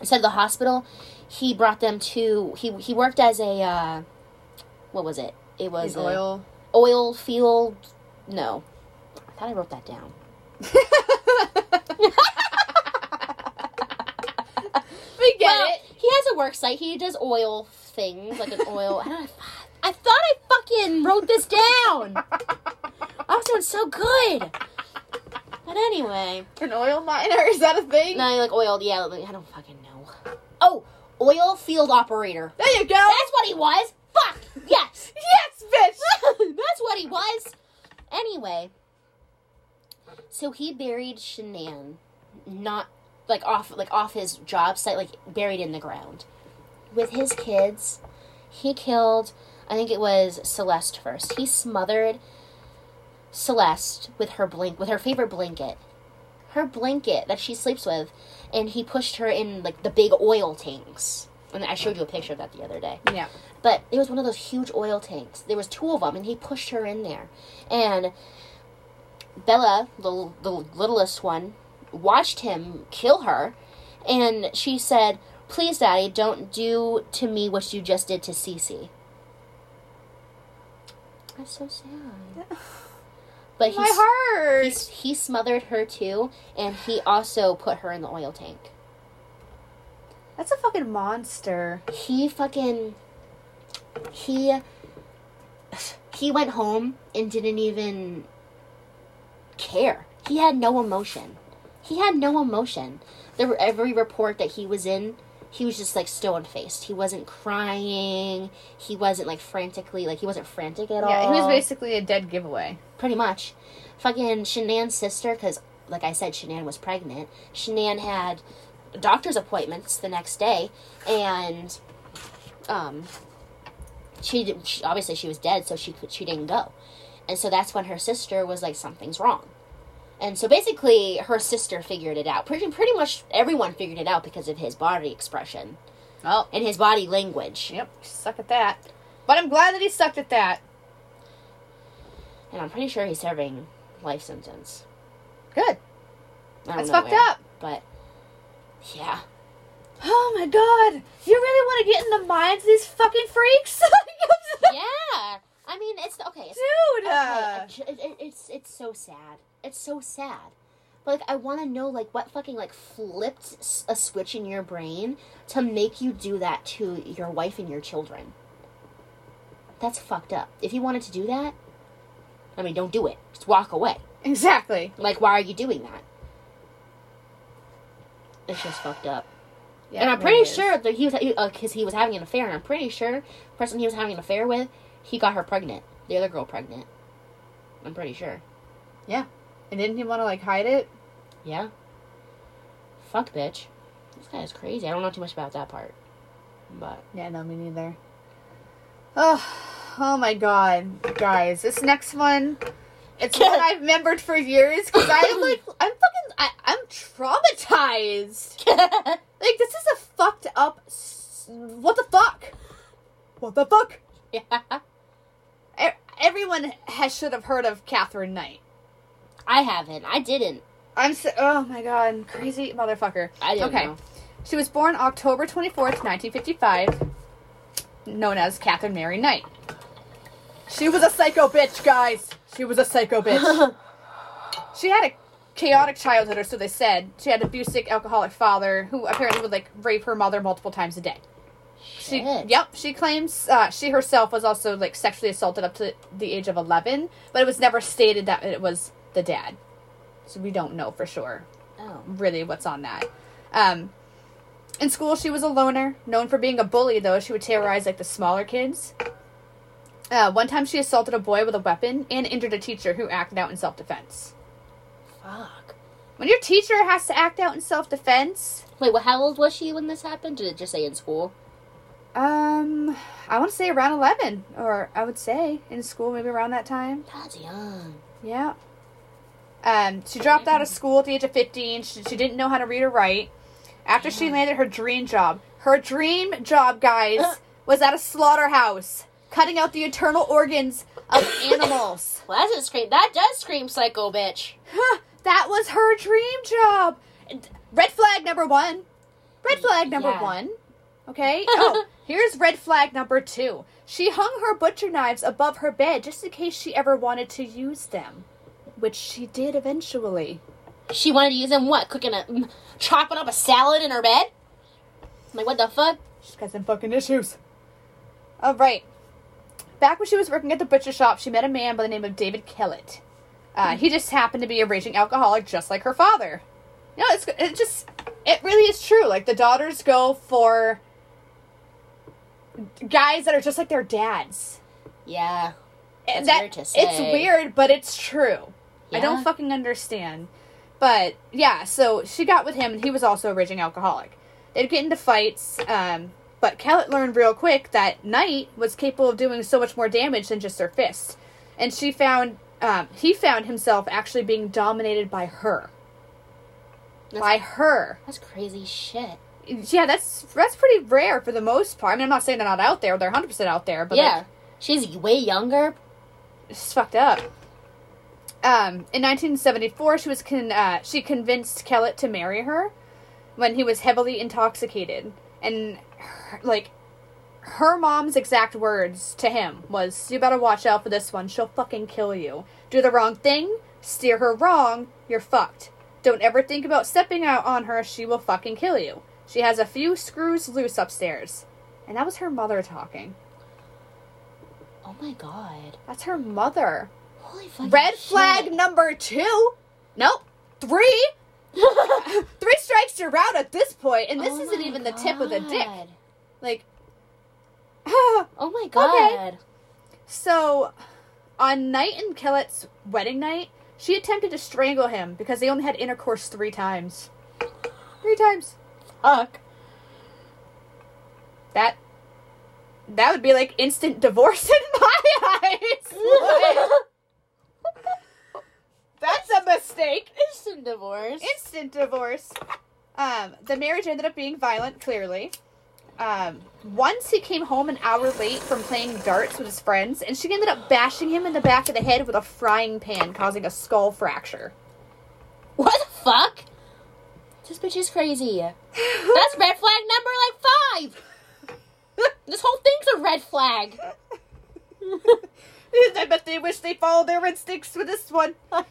S1: Instead of the hospital, he brought them to. He he worked as a. Uh, what was it? It was
S2: oil.
S1: oil field. No, I thought I wrote that down. [LAUGHS] [LAUGHS]
S2: we get
S1: well,
S2: it.
S1: He has a work site. He does oil things, like an oil. I don't. I thought I fucking wrote this down. I was doing so good. But anyway,
S2: An oil miner is that a thing?
S1: no, like oil. Yeah, like, I don't fucking know. Oh, oil field operator.
S2: There you go.
S1: That's what he was. Fuck. Yes. [LAUGHS]
S2: yes, bitch. [LAUGHS]
S1: That's what he was. Anyway, so he buried Shanann, not like off like off his job site, like buried in the ground, with his kids. He killed, I think it was Celeste first. He smothered Celeste with her blink with her favorite blanket, her blanket that she sleeps with, and he pushed her in like the big oil tanks. And I showed you a picture of that the other day.
S2: Yeah.
S1: But it was one of those huge oil tanks. There was two of them, and he pushed her in there. And Bella, the, the littlest one, watched him kill her, and she said, "Please, Daddy, don't do to me what you just did to Cece." That's so sad. But he
S2: My heart.
S1: he, he smothered her too, and he also put her in the oil tank.
S2: That's a fucking monster.
S1: he fucking he he went home and didn't even care. He had no emotion. He had no emotion. There were every report that he was in, he was just like stone faced. He wasn't crying. He wasn't like frantically like he wasn't frantic at all.
S2: Yeah, he was basically a dead giveaway.
S1: pretty much. Fucking Shanann's sister, because like I said, Shanann was pregnant. Shanann had doctor's appointments the next day, and um, she, she obviously she was dead, so she she didn't go, and so that's when her sister was like something's wrong, and so basically her sister figured it out. Pretty pretty much everyone figured it out because of his body expression
S2: Oh,
S1: and his body language.
S2: yep. Suck at that. But I'm glad that he sucked at that.
S1: and I'm pretty sure he's serving life sentence.
S2: Good.
S1: I don't
S2: That's fucked
S1: where,
S2: up.
S1: But yeah,
S2: Oh my god. You really want to get in the minds of these fucking freaks? [LAUGHS]
S1: yeah. I mean, it's okay. It's,
S2: Dude.
S1: okay,
S2: uh,
S1: I ju- it- it- it's it's so sad. It's so sad. But like, I want to know like what fucking like flipped a switch in your brain to make you do that to your wife and your children. That's fucked up. If you wanted to do that, I mean, don't do it. Just walk away.
S2: exactly.
S1: Like, why are you doing that? It's just fucked up.
S2: Yeah,
S1: and I'm pretty sure that he was because uh, he was having an affair, and I'm pretty sure the person he was having an affair with, he got her pregnant. The other girl pregnant. I'm pretty sure.
S2: And didn't he want to like hide it?
S1: Yeah. Fuck, bitch. This guy is crazy. I don't know too much about that part, but
S2: Yeah, no, me neither. Oh, oh my god, guys! This next one, it's one [LAUGHS] I've remembered for years because I'm [COUGHS] like, I'm fucking, I, I'm traumatized. [LAUGHS] Like, this is a fucked up. What the fuck? What the fuck?
S1: yeah,
S2: Everyone has should have heard of Katherine Knight.
S1: I haven't. I didn't.
S2: I'm so, oh my god, crazy motherfucker.
S1: I didn't
S2: Okay.
S1: know.
S2: She was born October 24th, 1955, known as Katherine Mary Knight. She was a psycho bitch, guys. She was a psycho bitch. [LAUGHS] she had a chaotic childhood, or so they said. She had an abusive, alcoholic father who apparently would like rape her mother multiple times a day. She,
S1: Shit.
S2: yep, she claims uh, she herself was also like sexually assaulted up to the age of 11, but it was never stated that it was the dad. So we don't know for sure
S1: Oh.
S2: really what's on that. Um, in school, she was a loner, known for being a bully. Though she would terrorize like the smaller kids. Uh, one time, she assaulted a boy with a weapon and injured a teacher who acted out in self defense.
S1: Fuck.
S2: When your teacher has to act out in self defense,
S1: Wait, well, how old was she when this happened? Did it just say in school?
S2: um, I want to say around eleven, or I would say in school maybe around that time.
S1: That's young.
S2: Yeah. Um, she dropped out of school at the age of 15. She, she didn't know how to read or write. After she landed her dream job, her dream job, guys, was at a slaughterhouse, cutting out the internal organs of [COUGHS] animals.
S1: Well, that doesn't scream. That does scream psycho bitch.
S2: Huh, that was her dream job. Red flag number one. Red flag number
S1: Yeah.
S2: one. Okay? Oh, [LAUGHS] here's red flag number two. She hung her butcher knives above her bed just in case she ever wanted to use them. Which she did eventually.
S1: She wanted to use them. What? Cooking a, mm, chopping up a salad in her bed? Like what the fuck?
S2: She's got some fucking issues. All right. Back when she was working at the butcher shop, she met a man by the name of David Kellett. Uh, he just happened to be a raging alcoholic, just like her father. You know, it's it just it really is true. Like the daughters go for guys that are just like their dads.
S1: Yeah.
S2: And that
S1: weird to
S2: it's weird, but it's true. I don't fucking understand. But yeah, so she got with him, and he was also a raging alcoholic. They'd get into fights, um, but Kellett learned real quick that Knight was capable of doing so much more damage than just her fists, and she found um, he found himself actually being dominated by her.
S1: That's,
S2: By her.
S1: that's crazy shit.
S2: Yeah, that's that's pretty rare for the most part. I mean, I'm not saying they're not out there; they're 100 percent out there. But
S1: yeah.
S2: like,
S1: She's way younger.
S2: It's fucked up. Um, in 1974, she was con- uh, she convinced Kellett to marry her when he was heavily intoxicated, and her, like her mom's exact words to him was, "You better watch out for this one. She'll fucking kill you. Do the wrong thing, steer her wrong, you're fucked. Don't ever think about stepping out on her. She will fucking kill you. She has a few screws loose upstairs." And that was her mother talking.
S1: Oh my god.
S2: That's her mother.
S1: Holy
S2: Red
S1: shit.
S2: flag number two. Nope. Three. [LAUGHS] Three strikes you're out at this point, and this
S1: Oh
S2: isn't even the tip of the dick. Like, [SIGHS]
S1: Oh my god. Okay.
S2: so on Knight and Kellett's wedding night, she attempted to strangle him because they only had intercourse three times. Three times.
S1: Fuck.
S2: That that would be like instant divorce [LAUGHS] in my eyes. [LAUGHS] That's a mistake.
S1: Instant divorce.
S2: instant divorce. Um, the marriage ended up being violent, clearly. Um, once he came home an hour late from playing darts with his friends, and she ended up bashing him in the back of the head with a frying pan, causing a skull fracture.
S1: What the fuck? This bitch is crazy. That's red flag number like five. This whole thing's a red flag. [LAUGHS]
S2: I bet they wish they followed their instincts with this one. [LAUGHS]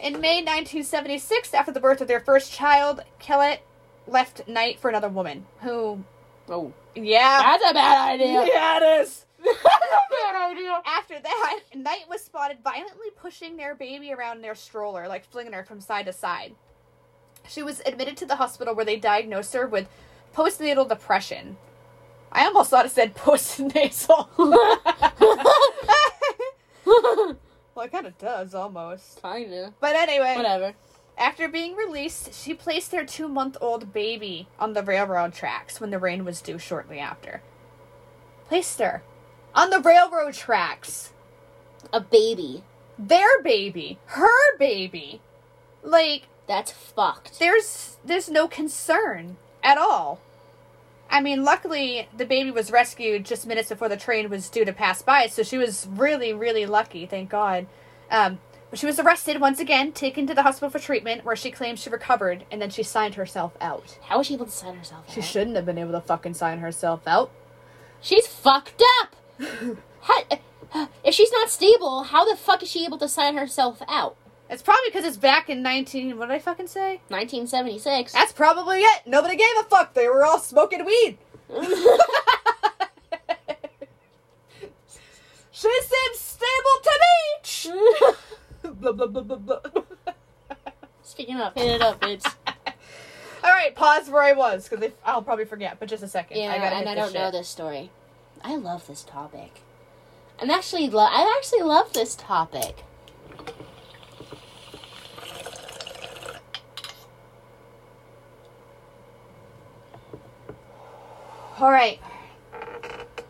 S2: In May 1976, after the birth of their first child, Kellett left Knight for another woman who,
S1: Oh,
S2: yeah,
S1: that's a bad idea.
S2: yeah, it is. [LAUGHS]
S1: that's a bad idea.
S2: After that, Knight was spotted violently pushing their baby around in their stroller, like flinging her from side to side. She was admitted to the hospital where they diagnosed her with postnatal depression. I almost thought it said [LAUGHS] postnasal. [LAUGHS] well, it kind of does almost.
S1: Kinda.
S2: But anyway,
S1: Whatever.
S2: after being released, she placed their two month old baby on the railroad tracks when the rain was due shortly after. Placed her on the railroad tracks.
S1: A baby.
S2: Their baby. Her baby. Like,
S1: That's fucked.
S2: there's there's no concern at all. I mean, luckily the baby was rescued just minutes before the train was due to pass by, so she was really, really lucky, thank God. Um, but she was arrested once again, taken to the hospital for treatment, where she claims she recovered, and then she signed herself out.
S1: How was she able to sign herself? Out?
S2: She shouldn't have been able to fucking sign herself out.
S1: She's fucked up. [LAUGHS] how, if she's not stable, how the fuck is she able to sign herself out?
S2: It's probably because it's back in 19. What did I fucking say?
S1: 1976.
S2: That's probably it. Nobody gave a fuck. They were all smoking weed. [LAUGHS] She seems stable to me. [LAUGHS] blah, blah, blah, blah, blah.
S1: Speaking of, hit it up, bitch. [LAUGHS]
S2: All right, pause where I was because I'll probably forget. But just a second.
S1: Yeah,
S2: I
S1: and I don't know this story. I love this topic. I'm actually, lo- I actually love this topic.
S2: All right.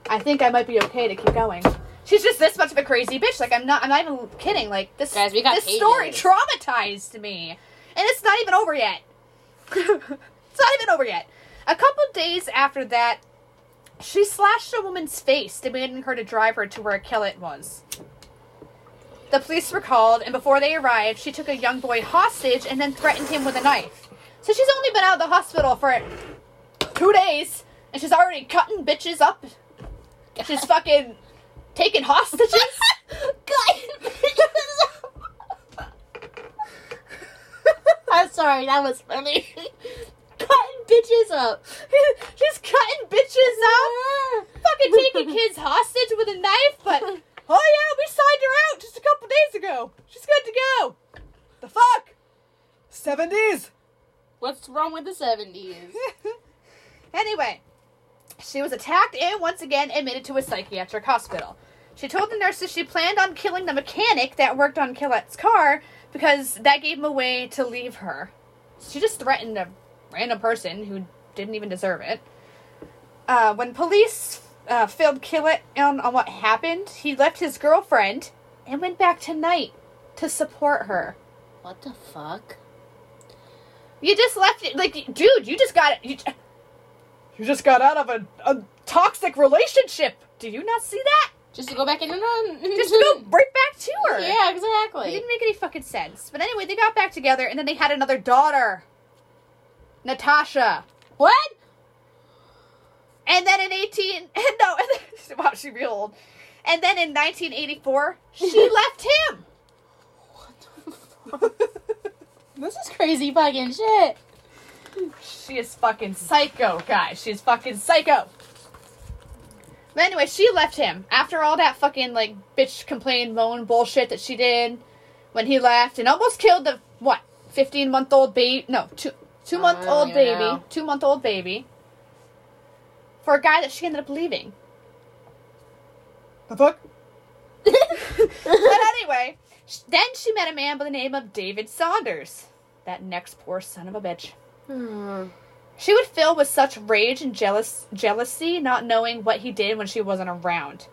S2: I think I might be okay to keep going. She's just this much of a crazy bitch. Like I'm not. I'm not even kidding. Like this.
S1: Guys, we got
S2: this story traumatized me, and it's not even over yet. [LAUGHS] it's not even over yet. A couple days after that, she slashed a woman's face, demanding her to drive her to where Kellett was. The police were called, and before they arrived, she took a young boy hostage and then threatened him with a knife. So she's only been out of the hospital for two days, and she's already cutting bitches up. She's fucking taking hostages. [LAUGHS]
S1: I'm sorry, that was funny. Cutting bitches up.
S2: she's cutting bitches up. Fucking taking kids hostage with a knife, but oh yeah, we signed her out just a couple days ago. She's good to go. The fuck? Seventies.
S1: What's wrong with the 70s? [LAUGHS]
S2: anyway, she was attacked and once again admitted to a psychiatric hospital. She told the nurses she planned on killing the mechanic that worked on Kellett's car because that gave him a way to leave her. She just threatened a random person who didn't even deserve it. Uh, when police uh, filled Killett in on what happened, he left his girlfriend and went back tonight to support her.
S1: What the fuck?
S2: You just left it, like, dude. You just got you, you just got out of a, a toxic relationship. Do you not see that?
S1: Just to go back in and on. [LAUGHS]
S2: Just to go right back to her.
S1: Yeah, exactly.
S2: It didn't make any fucking sense. But anyway, they got back together, and then they had another daughter, Natasha.
S1: What?
S2: And then in eighteen, [LAUGHS] no, [LAUGHS] wow, she's real old. And then in 1984, she left him.
S1: This is crazy fucking shit.
S2: She is fucking psycho, guys. She's fucking psycho. But anyway, she left him after all that fucking like bitch complain moan bullshit that she did when he left and almost killed the what fifteen month old baby no two two month old
S1: oh,
S2: baby
S1: know.
S2: two month old baby for a guy that she ended up leaving. The fuck? [LAUGHS] but anyway, then she met a man by the name of David Saunders. That next poor son of a bitch.
S1: Hmm.
S2: She would fill with such rage and jealous jealousy, not knowing what he did when she wasn't around.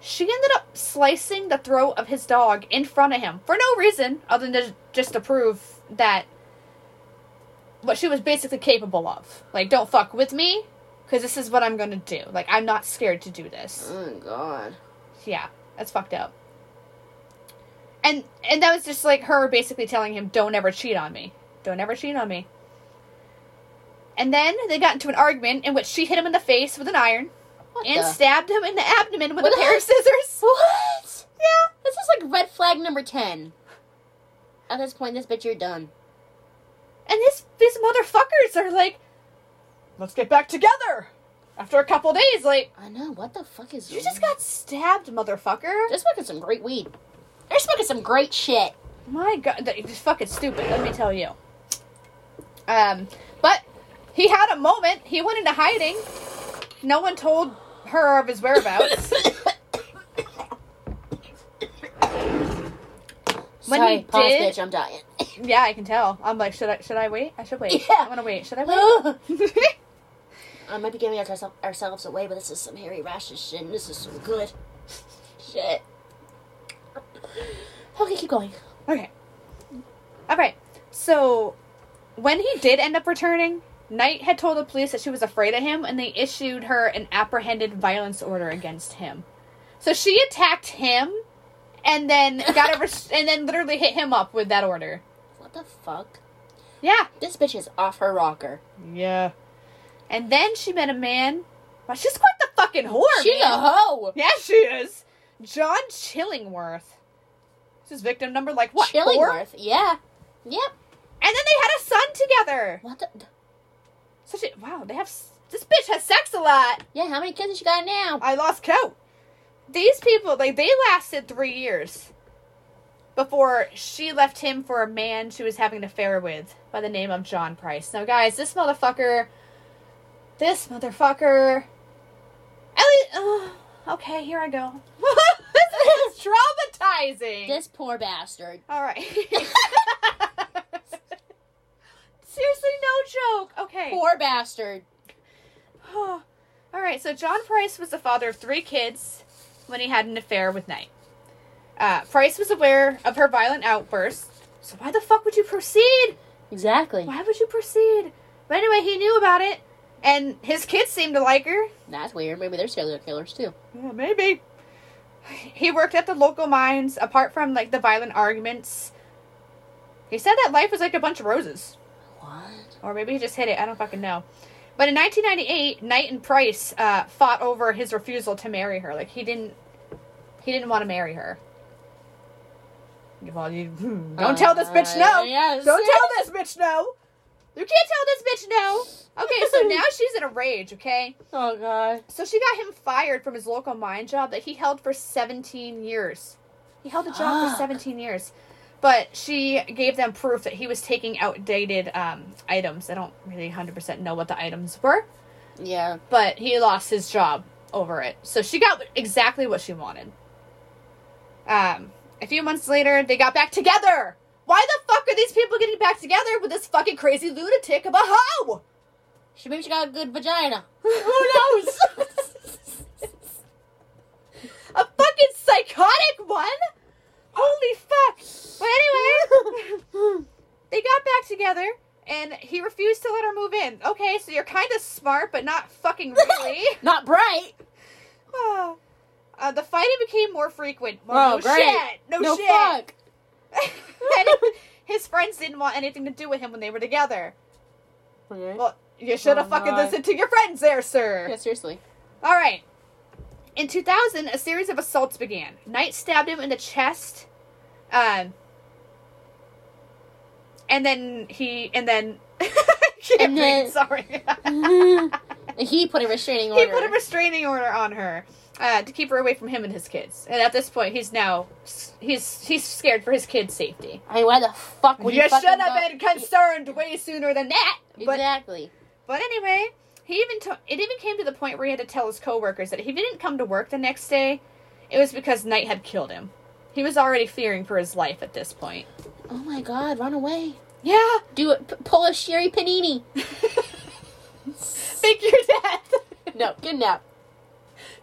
S2: She ended up slicing the throat of his dog in front of him for no reason other than just to prove that what she was basically capable of. Like, don't fuck with me, because this is what I'm gonna do. Like, I'm not scared to do this.
S1: Oh god.
S2: Yeah, that's fucked up. And and that was just like her basically telling him, "Don't ever cheat on me. Don't ever cheat on me." And then they got into an argument in which she hit him in the face with an iron
S1: What
S2: and
S1: the?
S2: stabbed him in the abdomen with
S1: What
S2: a pair
S1: the-
S2: of scissors.
S1: What?
S2: Yeah.
S1: This is like red flag number ten. At this point, this bitch, you're done.
S2: And this these motherfuckers are like, "Let's get back together." After a couple days, like,
S1: I know. What the fuck is?
S2: you just got stabbed, motherfucker.
S1: They're smoking some great weed. They're smoking some great shit.
S2: My God, that- it's fucking stupid. Let me tell you. Um, but he had a moment. He went into hiding. No one told her of his whereabouts. [COUGHS] When
S1: Sorry,
S2: he
S1: pause,
S2: did-
S1: bitch. I'm dying. [LAUGHS]
S2: yeah, I can tell. I'm like, should I? Should I wait? I should wait.
S1: Yeah.
S2: I'm gonna wait. Should I wait?
S1: I might be giving ourselves ourselves away, but this is some hairy rashes shit. And this is some good [LAUGHS] shit. Okay, keep going.
S2: okay. All right. So, when he did end up returning, Knight had told the police that she was afraid of him, and they issued her an apprehended violence order against him. So she attacked him, and then got a [LAUGHS] res- and then literally hit him up with that order.
S1: What the fuck?
S2: Yeah.
S1: This bitch is off her rocker.
S2: Yeah. And then she met a man. Wow, she's quite the fucking whore,
S1: She's
S2: man.
S1: a hoe.
S2: yeah, she is. John Chillingworth. This is victim number like what? Four?
S1: Chillingworth. Yeah. Yep.
S2: And then they had a son together.
S1: What the?
S2: Such a wow. They have this bitch has sex a lot.
S1: Yeah. How many kids has she got now?
S2: I lost count. These people, like, they lasted three years before she left him for a man she was having an affair with by the name of John Price. Now, guys, this motherfucker, this motherfucker. Ellie, uh, okay, here I go. [LAUGHS] this is [LAUGHS] traumatizing.
S1: This poor bastard.
S2: All right. [LAUGHS] Seriously, no joke. Okay.
S1: Poor bastard. [SIGHS]
S2: All right, so John Price was the father of three kids when he had an affair with Knight. Uh, Price was aware of her violent outbursts, so why the fuck would you proceed?
S1: Exactly.
S2: Why would you proceed? But anyway, he knew about it, and his kids seemed to like her.
S1: That's weird. Maybe they're serial killers too.
S2: Yeah, maybe. He worked at the local mines, apart from like the violent arguments. He said that life was like a bunch of roses.
S1: What?
S2: Or maybe he just hit it. I don't fucking know. But in 1998, Knight and Price uh, fought over his refusal to marry her. Like he didn't, he didn't want to marry her. Well, you hmm, don't tell this bitch no.
S1: Uh, yes.
S2: Don't tell this bitch no. You can't tell this bitch no. Okay, so [LAUGHS] now she's in a rage. Okay,
S1: Oh god.
S2: so she got him fired from his local mine job that he held for 17 years. He held a job for 17 years. But she gave them proof that he was taking outdated um, items. I don't really 100% know what the items were,
S1: Yeah.
S2: but he lost his job over it. So she got exactly what she wanted. Um, a few months later, they got back together. Why the fuck are these people getting back together with this fucking crazy lunatic of a hoe?
S1: She maybe she got a good vagina. [LAUGHS]
S2: Who knows? [LAUGHS] a fucking psychotic one? Holy fuck. But anyway, [LAUGHS] they got back together and he refused to let her move in. Okay, so you're kind of smart, but not fucking really. [LAUGHS]
S1: Not bright.
S2: Oh. [SIGHS] uh, the fighting became more frequent.
S1: Oh,
S2: no
S1: great.
S2: shit. No,
S1: no
S2: shit.
S1: fuck. [LAUGHS]
S2: And his friends didn't want anything to do with him when they were together.
S1: Okay.
S2: Well, you should have
S1: Oh,
S2: fucking
S1: God.
S2: listened to your friends there, sir.
S1: Yeah, seriously.
S2: All right. In 2000, a series of assaults began. Knight stabbed him in the chest. Um. And then he, and then. [LAUGHS]
S1: And then-
S2: sorry. [LAUGHS]
S1: he put a restraining order.
S2: he put a restraining order on her uh, to keep her away from him and his kids. And at this point, he's now he's he's scared for his kids' safety.
S1: I mean, why the fuck would
S2: you
S1: you
S2: should have
S1: go-
S2: been concerned way sooner than that. But
S1: Exactly.
S2: But anyway, he even it even came to the point where he had to tell his coworkers that if he didn't come to work the next day, it was because Knight had killed him. He was already fearing for his life at this point.
S1: Oh my god, run away.
S2: Yeah,
S1: Do it. P- pull a Sherri Papini.
S2: fake your death.
S1: No, kidnap.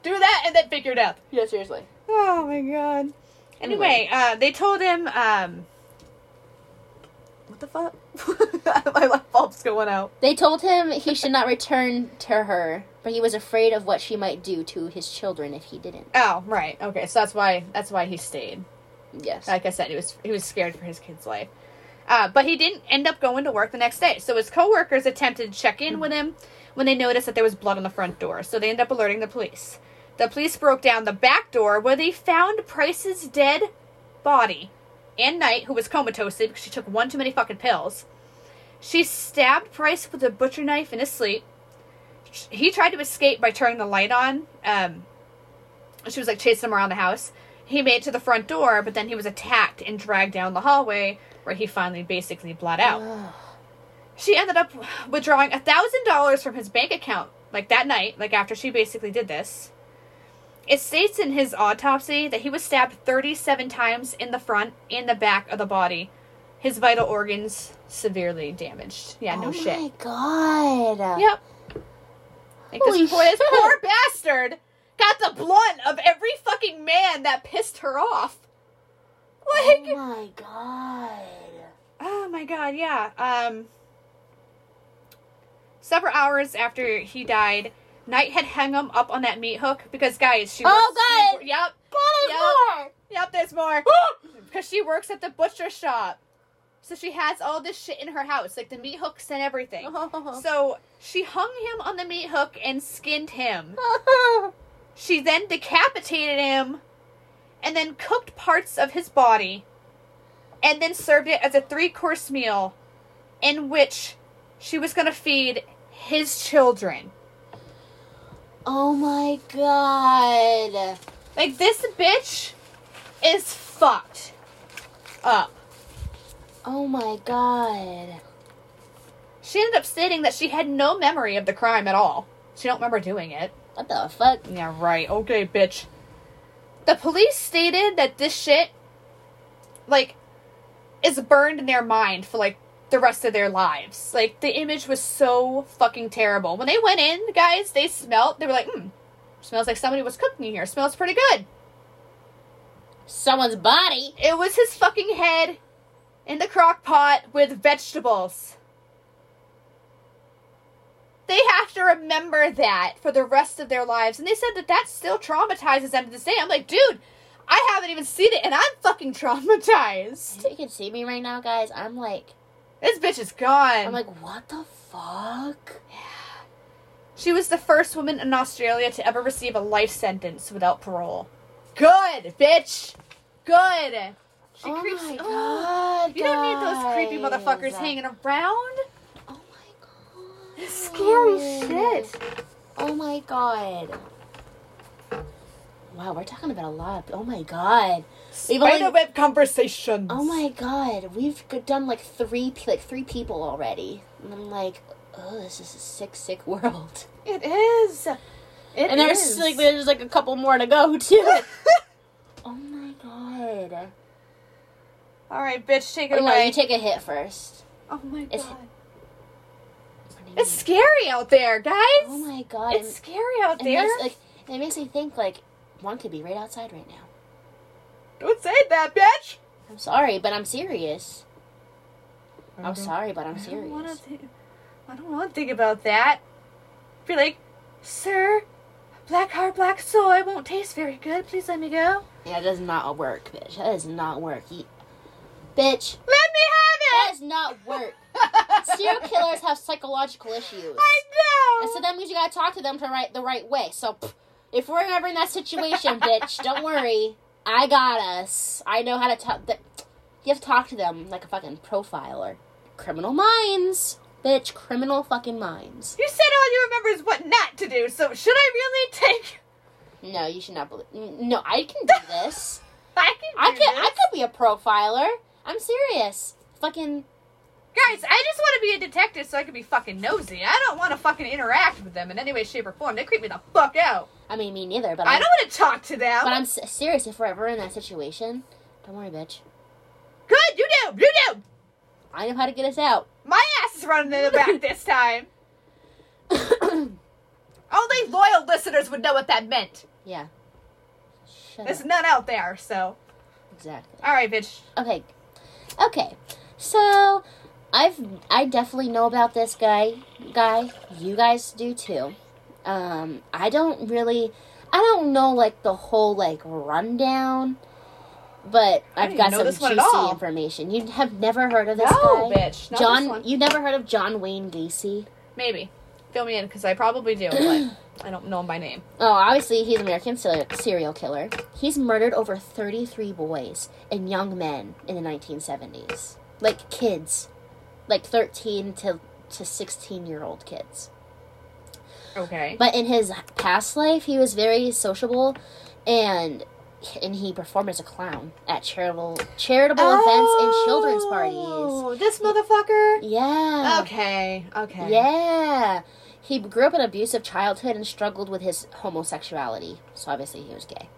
S2: Do that and then fake your death.
S1: Yeah, seriously.
S2: Oh my god. Anyway, uh, they told him um, the fuck? [LAUGHS] My light bulb's going out.
S1: They told him he should not return to her, but he was afraid of what she might do to his children if he didn't.
S2: Oh, right. Okay, so that's why that's why he stayed.
S1: Yes.
S2: Like I said, he was he was scared for his kid's life. Uh, but he didn't end up going to work the next day. So his coworkers attempted to check in with him when they noticed that there was blood on the front door. So they ended up alerting the police. The police broke down the back door where they found Price's dead body. Ann Knight, who was comatose because she took one too many fucking pills. She stabbed Price with a butcher knife in his sleep. He tried to escape by turning the light on. Um, she was like chasing him around the house. He made it to the front door, but then he was attacked and dragged down the hallway where he finally basically bled out.
S1: Ugh.
S2: She ended up withdrawing a thousand dollars from his bank account, like that night, like after she basically did this. It states in his autopsy that he was stabbed 37 times in the front and the back of the body. His vital organs severely damaged. Yeah, no
S1: oh
S2: shit.
S1: Oh my god.
S2: Yep. Like
S1: Holy
S2: this, poor, this poor bastard got the blunt of every fucking man that pissed her off. Like,
S1: Oh my god.
S2: Oh my god, yeah. Um several hours after he died, Knight had hung him up on that meat hook because guys, she
S1: Oh,
S2: works-
S1: God.
S2: she- Yep.
S1: God,
S2: Yep, there's more. [GASPS] Because she works at the butcher shop. So she has all this shit in her house, like the meat hooks and everything.
S1: So. [LAUGHS]
S2: So she hung him on the meat hook and skinned him. [LAUGHS] She then decapitated him and then cooked parts of his body and then served it as a three course meal in which she was going to feed his children.
S1: Oh my god.
S2: Like, this bitch is fucked up.
S1: Oh my god.
S2: She ended up stating that she had no memory of the crime at all. She don't remember doing it.
S1: What the fuck?
S2: Yeah, right. Okay, bitch. The police stated that this shit, like, is burned in their mind for, like, the rest of their lives. Like, the image was so fucking terrible. When they went in, guys, they smelled, they were like, hmm, smells like somebody was cooking in here. Smells pretty good.
S1: Someone's body.
S2: It was his fucking head in the crock pot with vegetables. They have to remember that for the rest of their lives. And they said that that still traumatizes them to this day. I'm like, dude, I haven't even seen it and I'm fucking [LAUGHS] traumatized.
S1: You can see me right now, guys. I'm like,
S2: This bitch is gone.
S1: I'm like, what the fuck?
S2: she was the first woman in Australia to ever receive a life sentence without parole. Good, bitch. Good. She
S1: oh
S2: creeps.
S1: my
S2: Oh, [GASPS]
S1: god.
S2: you don't need those creepy
S1: guys.
S2: motherfuckers hanging around.
S1: Oh my god.
S2: Scary shit.
S1: Oh my god. Wow, we're talking about a lot. Of, oh my god. We've only-
S2: Spiderweb conversations.
S1: Oh my god. We've done like three, like three people already, and I'm like, oh, this is a sick, sick [LAUGHS] world.
S2: It is. It
S1: and there's
S2: is.
S1: like there's like a couple more to go [LAUGHS] too. [LAUGHS] oh my god.
S2: All right, bitch, take it
S1: Oh, no,
S2: away.
S1: you take a hit first.
S2: oh my
S1: It's-
S2: god.
S1: What do you
S2: It's scary out there, guys.
S1: Oh my god.
S2: It's scary out
S1: it
S2: there.
S1: makes, like it makes me think like one could be right outside right now.
S2: Don't say that, bitch.
S1: I'm sorry, but I'm serious.
S2: I
S1: I'm sorry, but I'm
S2: I don't
S1: serious.
S2: think. I don't want to think about that. Be like, sir, black heart, black soy won't taste very good. Please let me go.
S1: Yeah, it does not work, bitch. That does not work. You, bitch,
S2: Let me have it!
S1: that does not work. [LAUGHS] Serial killers have psychological issues.
S2: I know.
S1: And so that means you gotta talk to them to right the right way. So pff, if we're ever in that situation, bitch, don't worry. I got us. I know how to talk. Th- you have to talk to them like a fucking profiler. Criminal minds, bitch. Criminal fucking minds.
S2: You said all you remember is what not to do. So should I really take?
S1: No, you should not believe. No, I can do [LAUGHS] this.
S2: I can.
S1: I could.
S2: this.
S1: I could be a profiler. I'm serious. Fucking.
S2: Guys, I just want to be a detective so I can be fucking nosy. I don't want to fucking interact with them in any way, shape, or form. They creep me the fuck out.
S1: I mean, me neither. But
S2: I
S1: I'm,
S2: don't want to talk to them.
S1: But I'm s- serious. If we're ever in that situation, don't worry, bitch.
S2: Good, you do, you do.
S1: I know how to get us out. [LAUGHS]
S2: My ass is running in the back [LAUGHS] this time. Only loyal listeners would know what that meant.
S1: yeah. Shut
S2: There's
S1: up.
S2: none out there, so.
S1: Exactly.
S2: Alright, bitch.
S1: Okay. Okay. So, I've I definitely know about this guy. Guy, you guys do too. Um, I don't really, I don't know like the whole like rundown, but I've got some
S2: this one at
S1: juicy information. You have never heard of this
S2: No,
S1: guy,
S2: bitch.
S1: John? You never heard of John Wayne Gacy?
S2: Maybe. Fill me in because I probably do, but [CLEARS THROAT] I don't know him by name.
S1: Oh, obviously he's an American serial killer. He's murdered over 33 boys and young men in the 1970s. Like kids. Like 13 to to 16 year old kids.
S2: Okay.
S1: But in his past life, he was very sociable and and he performed as a clown at charitable charitable events and children's parties.
S2: Oh, This motherfucker.
S1: Yeah.
S2: Okay. Okay.
S1: Yeah. He grew up in an abusive childhood and struggled with his homosexuality. So obviously he was gay.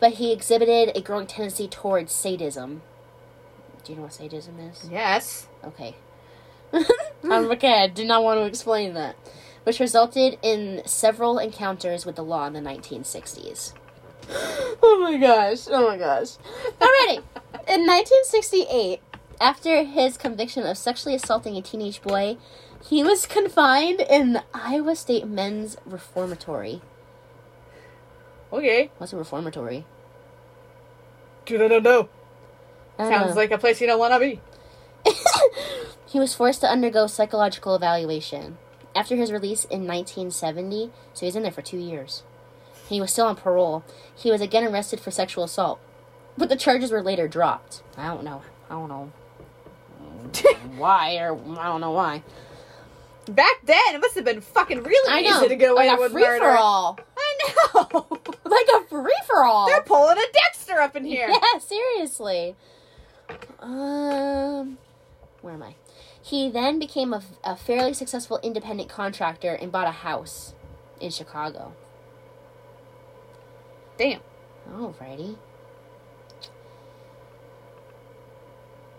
S1: But he exhibited a growing tendency towards sadism. Do you know what sadism is?
S2: Yes.
S1: Okay. I'm [LAUGHS] um, okay, I did not want to explain that. Which resulted in several encounters with the law in the 1960s. [GASPS] Oh my gosh, oh my gosh. [LAUGHS] Alrighty. In 1968, after his conviction of sexually assaulting a teenage boy, he was confined in the Iowa State Men's Reformatory.
S2: Okay.
S1: What's a reformatory?
S2: Do.
S1: I don't
S2: Sounds
S1: know.
S2: like a place you don't want to be. [LAUGHS]
S1: he was forced to undergo psychological evaluation. After his release in 1970, so he was in there for two years. He was still on parole. He was again arrested for sexual assault, but the charges were later dropped. I don't know. I don't know [LAUGHS] why, or I don't know why.
S2: Back then, it must have been fucking really
S1: I know.
S2: easy to get away
S1: like a
S2: with
S1: free
S2: murder.
S1: for all.
S2: I know. [LAUGHS]
S1: Like a free for all.
S2: They're pulling a Dexter up in here.
S1: Yeah, seriously. Um, where am I? He then became a, a fairly successful independent contractor and bought a house in Chicago.
S2: Damn.
S1: Alrighty.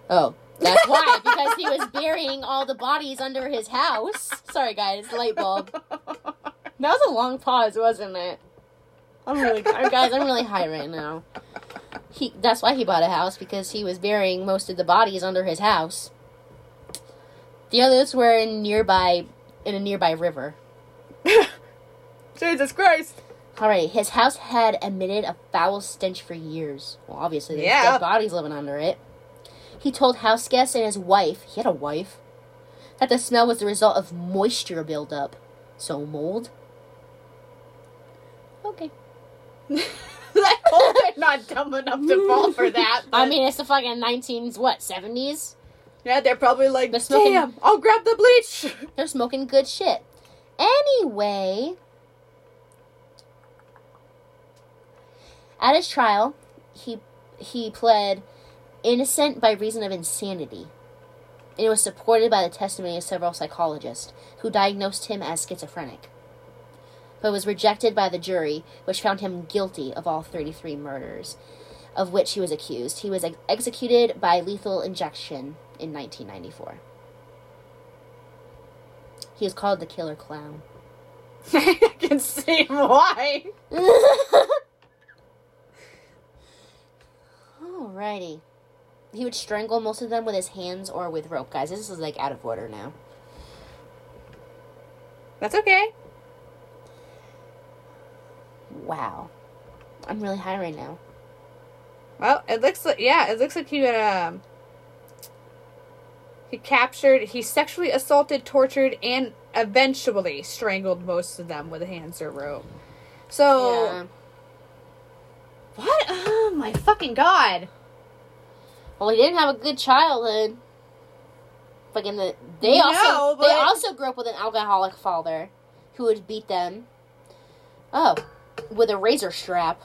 S1: Oh, that's why. [LAUGHS] because he was burying all the bodies under his house. Sorry, guys. Light bulb. That was a long pause, wasn't it? I'm really, guys. I'm really high right now. He. That's why he bought a house because he was burying most of the bodies under his house. The others were in nearby, in a nearby river. [LAUGHS]
S2: Jesus Christ.
S1: Alright, his house had emitted a foul stench for years. Well, obviously, there's
S2: Yeah.
S1: dead bodies living under it. He told house guests and his wife, he had a wife, that the smell was the result of moisture buildup. So, mold? Okay. [LAUGHS]
S2: I hope they're not dumb enough to fall for that. [LAUGHS]
S1: I mean, it's the fucking 19s, what, 70s?
S2: yeah, they're probably like,
S1: The smoking-
S2: damn, I'll grab the bleach. [LAUGHS]
S1: They're smoking good shit. Anyway, at his trial, he he pled innocent by reason of insanity. And it was supported by the testimony of several psychologists who diagnosed him as schizophrenic. But was rejected by the jury, which found him guilty of all 33 murders of which he was accused. He was ex- executed by lethal injection in 1994. He was called the Killer Clown. [LAUGHS]
S2: I can see why. [LAUGHS]
S1: Alrighty. He would strangle most of them with his hands or with rope. Guys, this is like out of order now.
S2: That's okay.
S1: Wow. I'm really high right now.
S2: Well, it looks like yeah, it looks like he had um he captured, he sexually assaulted, tortured, and eventually strangled most of them with a hands or rope. So
S1: Yeah.
S2: what? Oh my fucking god!
S1: Well, he didn't have a good childhood. Fucking the they
S2: No,
S1: also they also grew up with an alcoholic father who would beat them. Oh, with a razor strap.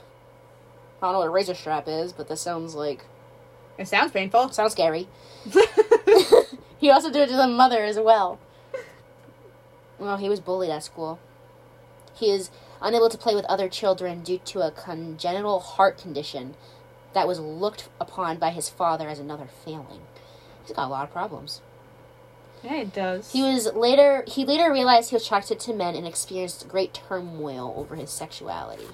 S1: I don't know what a razor strap is, but this sounds like
S2: It sounds painful. [LAUGHS]
S1: sounds scary. [LAUGHS] [LAUGHS] he also did it to the mother as well. Well, he was bullied at school. He is unable to play with other children due to a congenital heart condition that was looked upon by his father as another failing. He's got a lot of problems.
S2: Yeah, it does.
S1: He was later he later realized he was attracted to men and experienced great turmoil over his sexuality.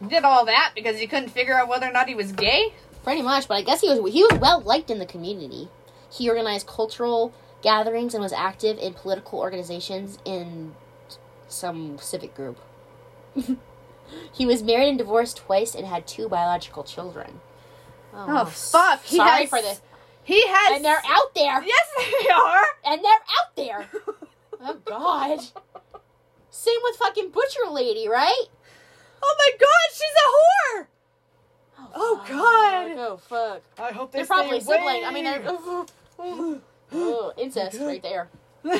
S2: He did all that because he couldn't figure out whether or not he was gay.
S1: Pretty much, but I guess he was he was well liked in the community. He organized cultural gatherings and was active in political organizations in some civic group. [LAUGHS] he was married and divorced twice and had two biological children.
S2: Oh, oh fuck. He
S1: Sorry
S2: has-
S1: for this.
S2: He has.
S1: And they're out there.
S2: Yes, they are.
S1: And they're out there. [LAUGHS] Oh god. Same with fucking butcher lady, right?
S2: Oh my god, she's a whore. Oh, oh
S1: fuck.
S2: God.
S1: Oh fuck.
S2: I hope
S1: They're probably siblings. I mean, they're [LAUGHS] oh, oh, incest right there. [LAUGHS]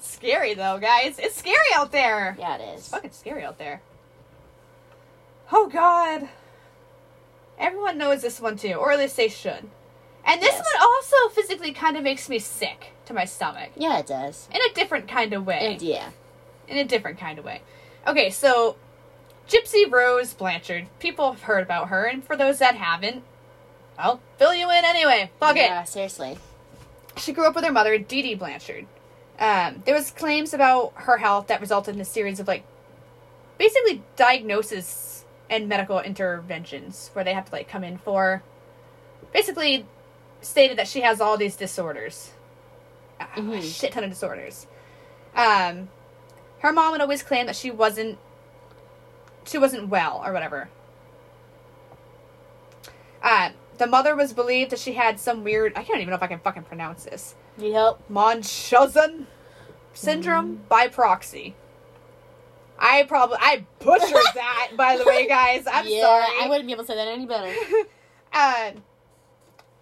S2: scary though, guys. It's scary out there.
S1: Yeah, it
S2: It's
S1: is.
S2: fucking scary out there. Oh god. Everyone knows this one too, or at least they should. And this
S1: Yes.
S2: one also physically kind of makes me sick to my stomach.
S1: Yeah, it does.
S2: In a different kind of way.
S1: And yeah.
S2: in a different kind of way. Okay, so Gypsy Rose Blanchard. People have heard about her, and for those that haven't, I'll fill you in anyway. Fuck it.
S1: Yeah, seriously.
S2: She grew up with her mother, Dee Dee Blanchard. Um, there was claims about her health that resulted in a series of like, basically diagnosis and medical interventions where they have to like come in for. Basically, stated that she has all these disorders, a
S1: Mhm.
S2: shit ton of disorders. Um, her mom would always claim that she wasn't she wasn't well or whatever. Uh, the mother was believed that she had some weird I can't even know if I can fucking pronounce this.
S1: Help?
S2: Munchausen syndrome by proxy. I probably I butchered that by the way, [LAUGHS] guys. I'm
S1: yeah,
S2: sorry.
S1: I wouldn't be able to say that any better. [LAUGHS]
S2: Uh,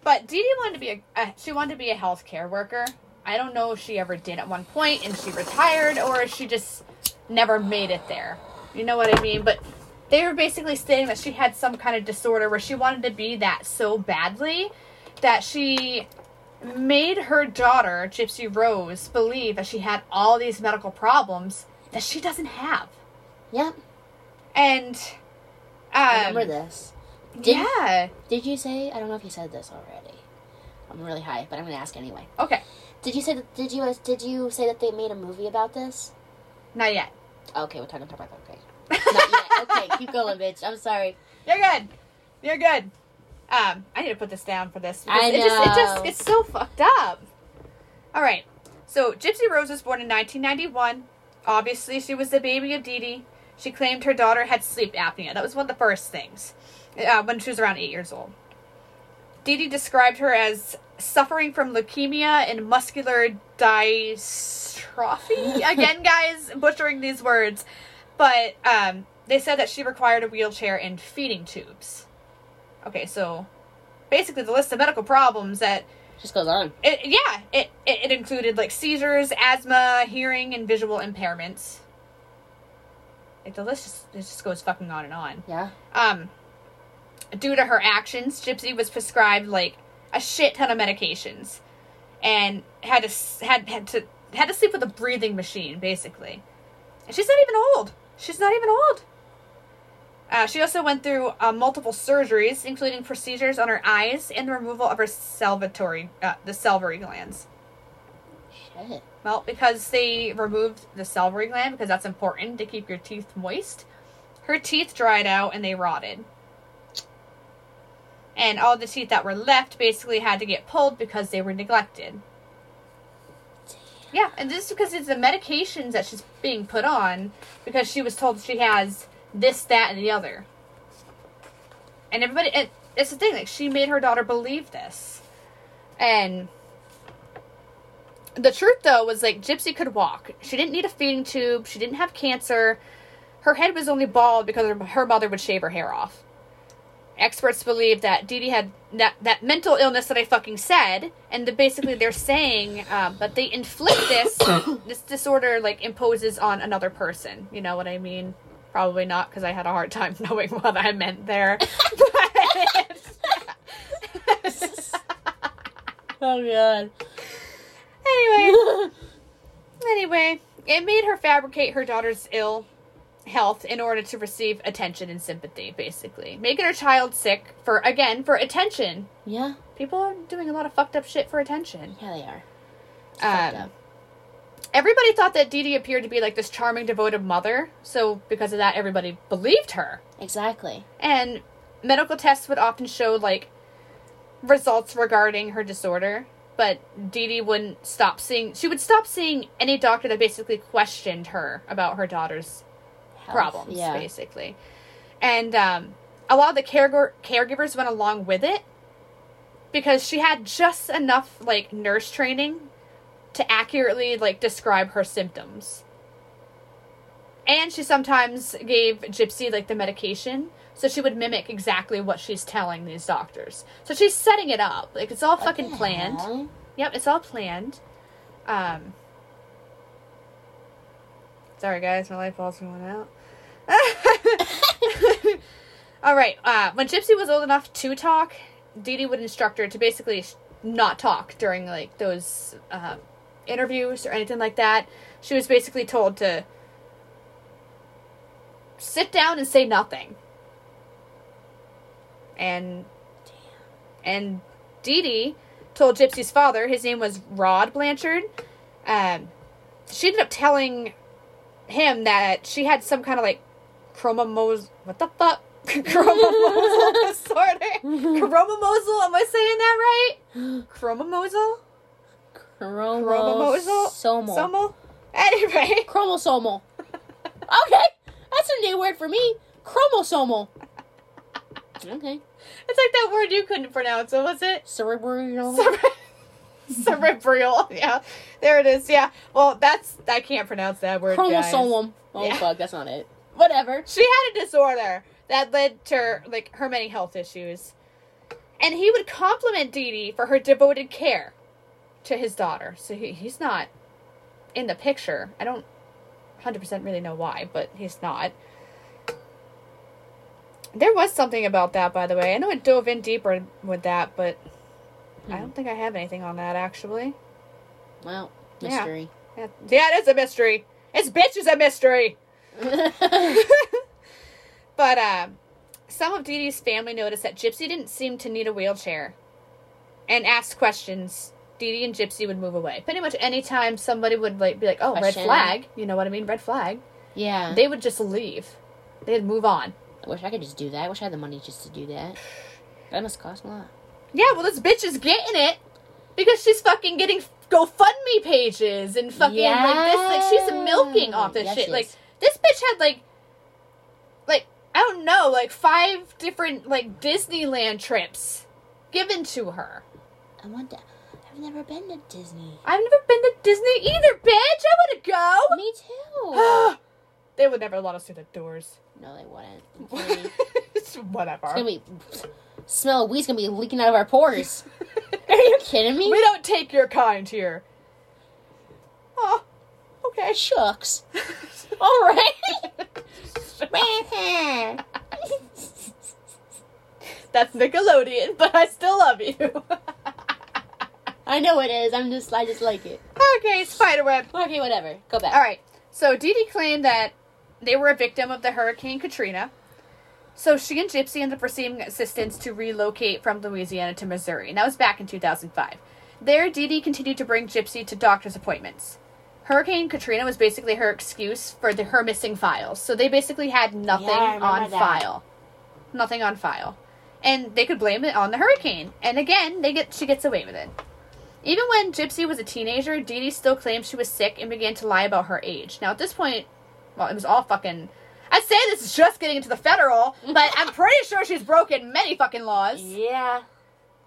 S2: but Dee Dee wanted to be a uh, she wanted to be a healthcare worker. I don't know if she ever did at one point and she retired or if she just never made it there. You know what I mean? But they were basically saying that she had some kind of disorder where she wanted to be that so badly that she made her daughter, Gypsy Rose, believe that she had all these medical problems that she doesn't have.
S1: Yep,
S2: And
S1: I
S2: um,
S1: remember this. Did,
S2: yeah.
S1: did you say? I don't know if you said this already. I'm really high, but I'm gonna ask anyway.
S2: Okay.
S1: Did you say that? Did you did you say that they made a movie about this?
S2: Not yet.
S1: Okay, we're talking about that. okay. Not yet. Okay, [LAUGHS] keep going, bitch. I'm sorry.
S2: You're good. You're good. Um, I need to put this down for this.
S1: I
S2: It just, it just
S1: know.
S2: it's so fucked up. All right. So Gypsy Rose was born in 1991. Obviously, she was the baby of Dee Dee. She claimed her daughter had sleep apnea. That was one of the first things uh, when she was around eight years old. Dee Dee described her as suffering from leukemia and muscular dystrophy. [LAUGHS] Again, guys, butchering these words. But um, they said that she required a wheelchair and feeding tubes. Okay, so basically the list of medical problems that
S1: Just goes on.
S2: it, yeah, it, it it included like seizures, asthma, hearing, and visual impairments. Like the list just it just goes fucking on and on.
S1: Yeah.
S2: Um, due to her actions, Gypsy was prescribed like a shit ton of medications, and had to had had to had to sleep with a breathing machine basically. And she's not even old. She's not even old. Uh, she also went through uh, multiple surgeries, including procedures on her eyes and the removal of her salivatory, uh, the salivary glands.
S1: Shit.
S2: Well, because they removed the salivary gland, because that's important to keep your teeth moist, her teeth dried out and they rotted. And all the teeth that were left basically had to get pulled because they were neglected. Yeah, and this is because it's the medications that she's being put on because she was told she has this, that, and the other. And everybody, and it's the thing, like, she made her daughter believe this. And the truth, though, was like Gypsy could walk. She didn't need a feeding tube. She didn't have cancer. Her head was only bald because her mother would shave her hair off. Experts believe that Dee Dee had that, that mental illness that I fucking said, and the, basically they're saying um, that they inflict this [COUGHS] this disorder like imposes on another person. You know what I mean? Probably not because I had a hard time [LAUGHS] knowing what I meant there. [LAUGHS] [LAUGHS]
S1: Oh god.
S2: anyway, Anyway, it made her fabricate her daughter's ill health in order to receive attention and sympathy, basically. Making her child sick for, again, for attention.
S1: Yeah.
S2: People are doing a lot of fucked up shit for attention.
S1: Yeah, they are. It's fucked
S2: Um,
S1: up.
S2: everybody thought that Dee Dee appeared to be like this charming, devoted mother, so because of that, everybody believed her.
S1: Exactly.
S2: And medical tests would often show like results regarding her disorder, but Dee Dee wouldn't stop seeing. She would stop seeing any doctor that basically questioned her about her daughter's
S1: Health,
S2: problems,
S1: Yeah.
S2: basically. And um, a lot of the caregiver caregivers went along with it because she had just enough like nurse training to accurately like describe her symptoms. And she sometimes gave Gypsy like the medication, so she would mimic exactly what she's telling these doctors. So she's setting it up. Like it's all
S1: What
S2: fucking planned.
S1: hell?
S2: Yep, it's all planned. Um Sorry guys, my light bulb's going out. [LAUGHS] all right, uh when Gypsy was old enough to talk, Dee Dee would instruct her to basically not talk during like those uh, interviews or anything like that. She was basically told to sit down and say nothing. And and Dee Dee told Gypsy's father, his name was Rod Blanchard. Um, she ended up telling him that she had some kind of like chromomos. What the fuck? [LAUGHS] Chromomosal [LAUGHS] disorder. Chromomosal. Am I saying that right? Chromomosal. Chromomosal.
S1: Chromosomal.
S2: Somal. Anyway. [LAUGHS]
S1: Chromosomal. Okay, that's a new word for me. Chromosomal. Okay.
S2: It's like that word you couldn't pronounce. What was it?
S1: Cerebral.
S2: Cere- cerebral. Yeah, there it is. Yeah. Well, that's I can't pronounce that word. guys.
S1: Oh
S2: Yeah.
S1: fuck, that's not it. Whatever.
S2: She had a disorder that led to her, like her many health issues, and he would compliment Dee Dee for her devoted care to his daughter. So he, he's not in the picture. I don't hundred percent really know why, but he's not. There was something about that, by the way. I know it dove in deeper with that, but I
S1: Hmm.
S2: don't think I have anything on that actually.
S1: Well, mystery.
S2: Yeah, yeah, it is a mystery. It's bitch is a mystery. [LAUGHS] But uh, some of Dee Dee's family noticed that Gypsy didn't seem to need a wheelchair and asked questions. Dee Dee and Gypsy would move away. Pretty much anytime somebody would like be like, "Oh, red flag," you know what I mean? Red flag.
S1: yeah.
S2: They would just leave. They'd move on.
S1: I wish I could just do that. I wish I had the money just to do that. That must cost a lot.
S2: Yeah, well, this bitch is getting it because she's fucking getting GoFundMe pages and fucking like this. Like she's milking off this
S1: Yes,
S2: shit. Like. This bitch had like, like I don't know, like five different like Disneyland trips given to her.
S1: I want that. I've never been to Disney.
S2: I've never been to Disney either, bitch. I want to go.
S1: Me too. [GASPS]
S2: they would never let us through the doors.
S1: no, they wouldn't. [LAUGHS]
S2: It's whatever.
S1: It's gonna be smell of weed's gonna be leaking out of our pores. [LAUGHS] Are you kidding me?
S2: we don't take your kind here. Oh, okay.
S1: Shucks. [LAUGHS] [LAUGHS] All right. [LAUGHS]
S2: That's Nickelodeon, but I still love you. [LAUGHS]
S1: I know it is. I'm just. I just like it.
S2: okay, Spiderweb.
S1: Okay, whatever. Go back.
S2: All right. So Dee Dee claimed that they were a victim of the Hurricane Katrina. So she and Gypsy ended up receiving assistance to relocate from Louisiana to Missouri. And that was back in 2005. There, Dee Dee continued to bring Gypsy to doctor's appointments. Hurricane Katrina was basically her excuse for the, her missing files. So they basically had nothing
S1: Yeah,
S2: on
S1: that.
S2: file. Nothing on file. And they could blame it on the hurricane. And again, they get she gets away with it. Even when Gypsy was a teenager, Dee Dee still claimed she was sick and began to lie about her age. Now, at this point, well, it was all fucking. I'd say this is just getting into the federal, but I'm [LAUGHS] pretty sure she's broken many fucking laws.
S1: Yeah.